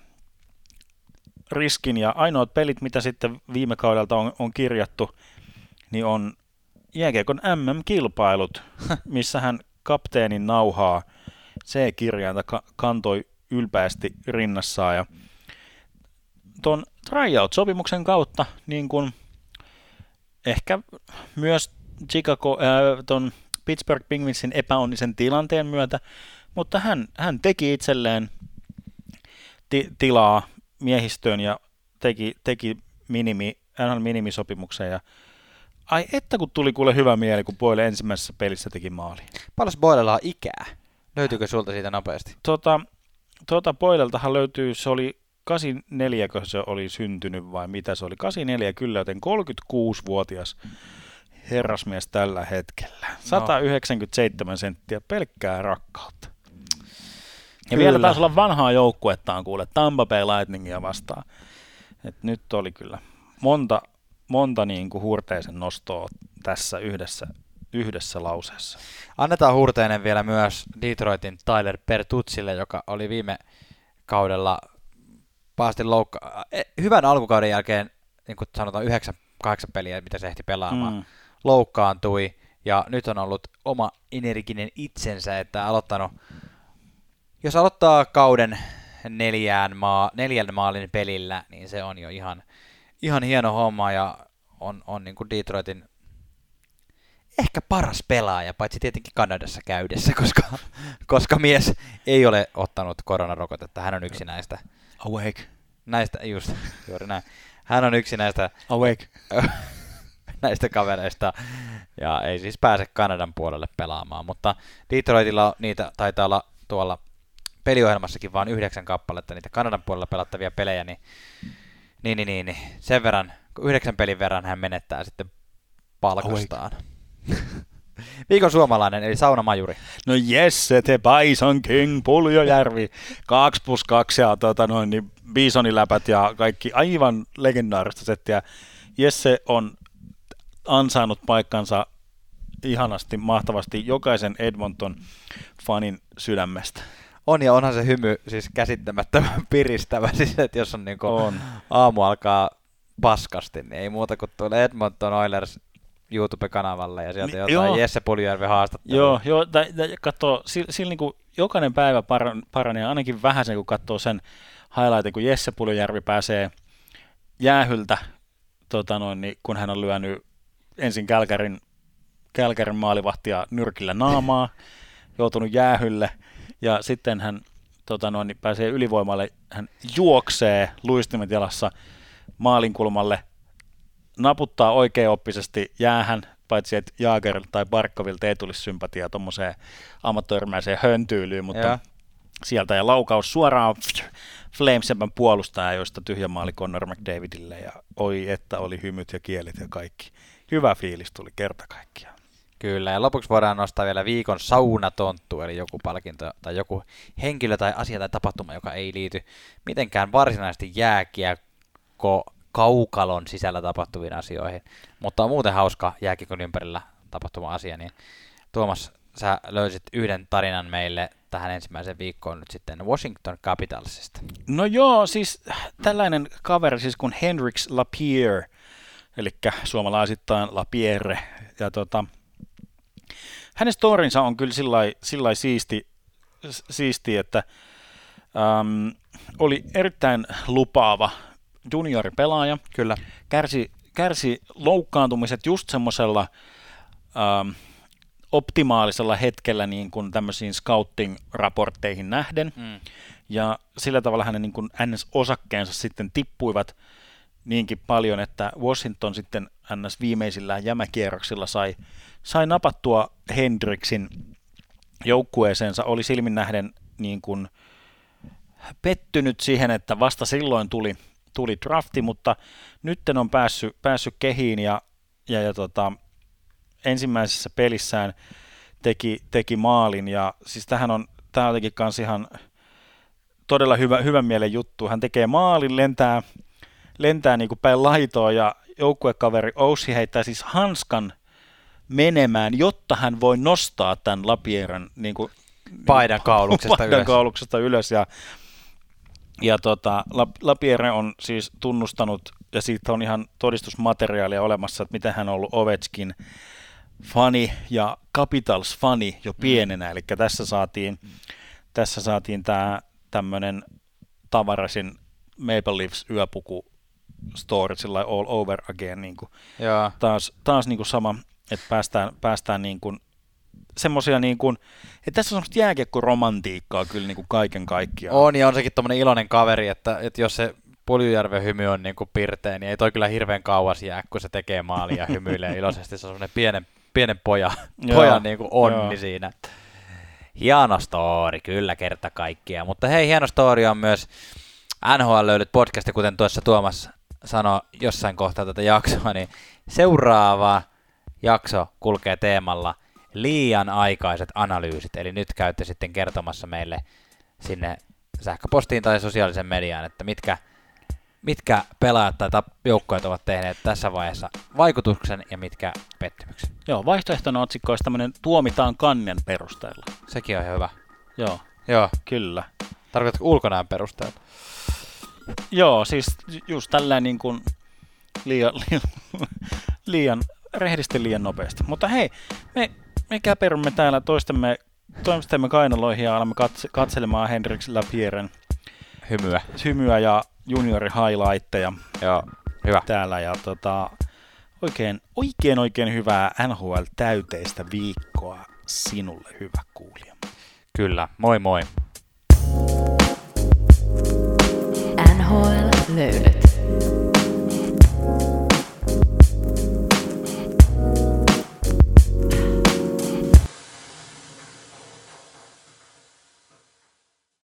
riskin ja ainoat pelit, mitä sitten viime kaudelta on, on kirjattu, niin on jääkiekon MM-kilpailut, missä hän kapteenin nauhaa C-kirjainta ka- kantoi ylpeästi rinnassaan ja tuon tryout-sopimuksen kautta niin kuin ehkä myös Chicago, äh, ton Pittsburgh Penguinsin epäonnisen tilanteen myötä, mutta hän, hän teki itselleen ti- tilaa miehistöön ja teki, teki minimi, NHL minimisopimuksen ja ai että kun tuli kuule hyvä mieli, kun Boyle ensimmäisessä pelissä teki maali. Paljon Boilella on ikää? Löytyykö sulta siitä nopeasti? Tota, tota Boyleltahan löytyy, se oli 84, kun se oli syntynyt vai mitä se oli? 84 kyllä, joten 36-vuotias herrasmies tällä hetkellä. 197 senttiä pelkkää rakkautta. Ja Kyllä. vielä taisi olla vanhaa joukkuettaan kuule, Tampa Bay Lightningia vastaan. Et nyt oli kyllä monta, monta niin kuin hurteisen nostoa tässä yhdessä, yhdessä lauseessa. Annetaan hurteinen vielä myös Detroitin Tyler Pertutsille, joka oli viime kaudella pahasti loukka... eh, Hyvän alkukauden jälkeen, niin kuin sanotaan, yhdeksän, kahdeksan peliä, mitä se ehti pelaamaan, mm. Loukkaantui. Ja nyt on ollut oma energinen itsensä, että aloittanut... Jos aloittaa kauden neljään maa, neljän maalin pelillä, niin se on jo ihan, ihan hieno homma ja on, on niin kuin Detroitin ehkä paras pelaaja, paitsi tietenkin Kanadassa käydessä, koska, koska mies ei ole ottanut koronarokotetta. Hän on yksi näistä, Awake, näistä just, juuri näin. Hän on yksi näistä, awake. näistä kavereista ja ei siis pääse Kanadan puolelle pelaamaan, mutta Detroitilla niitä taitaa olla tuolla peliohjelmassakin vain yhdeksän kappaletta niitä Kanadan puolella pelattavia pelejä, niin, niin, niin, niin, niin sen verran, yhdeksän pelin verran hän menettää sitten palkastaan. Viikon suomalainen, eli saunamajuri. No Jesse, te Bison King, Puljojärvi, 2 plus 2 ja tota noin, niin Bisoniläpät ja kaikki aivan legendaarista settiä. Jesse on ansainnut paikkansa ihanasti, mahtavasti jokaisen Edmonton-fanin sydämestä. On ja onhan se hymy siis käsittämättömän piristävä, siis että jos on, niinku On. aamu alkaa paskasti, niin ei muuta kuin tulee Edmonton Oilers YouTube-kanavalle ja sieltä Ni- jotain joo. Jesse Puljärvi haastattelua. Joo, joo tai, tai katsoo, sillä, sillä niin kuin jokainen päivä paran, paranee ainakin vähän sen, kun katsoo sen highlightin, kun Jesse Puljärvi pääsee jäähyltä, tota noin, niin kun hän on lyönyt ensin Kälkärin, Kälkärin maalivahtia nyrkillä naamaa, joutunut jäähylle, ja sitten hän tota noin, niin pääsee ylivoimalle, hän juoksee luistimet jalassa maalinkulmalle, naputtaa oikeaoppisesti jäähän, paitsi että Jaager tai Barkovilta ei tulisi sympatiaa tuommoiseen ammattoirmäiseen höntyylyyn, mutta Joo. sieltä ja laukaus suoraan Flamesempän puolustaja, joista tyhjä maali Connor McDavidille ja oi että oli hymyt ja kielit ja kaikki. Hyvä fiilis tuli kerta kaikkiaan. Kyllä, ja lopuksi voidaan nostaa vielä viikon saunatonttu, eli joku palkinto tai joku henkilö tai asia tai tapahtuma, joka ei liity mitenkään varsinaisesti jääkiekko kaukalon sisällä tapahtuviin asioihin, mutta on muuten hauska jääkiekon ympärillä tapahtuma asia, niin Tuomas, sä löysit yhden tarinan meille tähän ensimmäiseen viikkoon nyt sitten Washington Capitalsista. No joo, siis tällainen kaveri siis kuin Henriks Lapierre, eli suomalaisittain Lapierre, ja tota, hänen storinsa on kyllä sillä lailla siisti, siisti, että äm, oli erittäin lupaava junioripelaaja, Kyllä. kärsi, kärsi loukkaantumiset just semmoisella ähm, optimaalisella hetkellä niin kuin tämmöisiin scouting-raportteihin nähden, Mm. ja sillä tavalla hänen niin kuin NS-osakkeensa sitten tippuivat niinkin paljon, että Washington sitten NS. viimeisillään jämäkierroksilla sai, sai napattua Hendriksin joukkueeseensa, oli silmin nähden niin kuin pettynyt siihen, että vasta silloin tuli, tuli drafti, mutta nyt on päässyt, päässyt kehiin ja, ja, ja tota, ensimmäisessä pelissään teki, teki maalin. Ja siis tähän on, tämä on jotenkin kans ihan todella hyvä, hyvän mielen juttu. Hän tekee maalin, lentää, lentää niin kuin päin laitoa ja joukkuekaveri Oussi heittää siis hanskan menemään, jotta hän voi nostaa tämän Lapieran niin kuin, Paidan kauluksesta paidan ylös. kauluksesta ylös. Ja, ja tota, La- Lapierre on siis tunnustanut, ja siitä on ihan todistusmateriaalia olemassa, että miten hän on ollut Ovechkin fani ja Capitals fani jo pienenä, eli tässä saatiin, tässä saatiin tämä tämmöinen tavarasin Maple Leafs yöpuku story sillä all over again, niin kuin taas, taas niin kuin sama, että päästään, päästään niin kuin semmoisia niin kuin, että tässä on semmoista jääkiekko-romantiikkaa kyllä niin kuin kaiken kaikkiaan. On, ja on sekin tommonen iloinen kaveri, että, että jos se Puljujärven hymy on niin kuin pirteä, niin ei toi kyllä hirveän kauas jää, kun se tekee maalia ja hymyilee iloisesti. Se on semmoinen pienen, pienen poja, pojan niin kuin onni joo. siinä. Hieno story, kyllä kerta kaikkiaan. Mutta hei, hieno story on myös NHL löydyt podcasti, kuten tuossa Tuomas sanoi jossain kohtaa tätä jaksoa, niin seuraava jakso kulkee teemalla liian aikaiset analyysit. Eli nyt käytte sitten kertomassa meille sinne sähköpostiin tai sosiaalisen mediaan, että mitkä, mitkä pelaajat tai joukkueet ovat tehneet tässä vaiheessa vaikutuksen ja mitkä pettymyksen. Joo, vaihtoehtona otsikko olisi tämmöinen tuomitaan kannen perusteella. Sekin on ihan hyvä. Joo, Joo. kyllä. Tarkoitatko ulkonäön perusteella? Joo, siis just tällä niin kuin liian, liian, liian, rehdisti liian nopeasti. Mutta hei, me, me käperymme täällä toistemme, toistemme kainaloihin ja alamme katse, katselemaan Hendrix Lapieren Hymyä. hymyä ja juniori highlightteja Joo, hyvä. täällä. Ja tota, oikein, oikein, oikein hyvää NHL-täyteistä viikkoa sinulle, hyvä kuulija. Kyllä. Moi moi. huvud.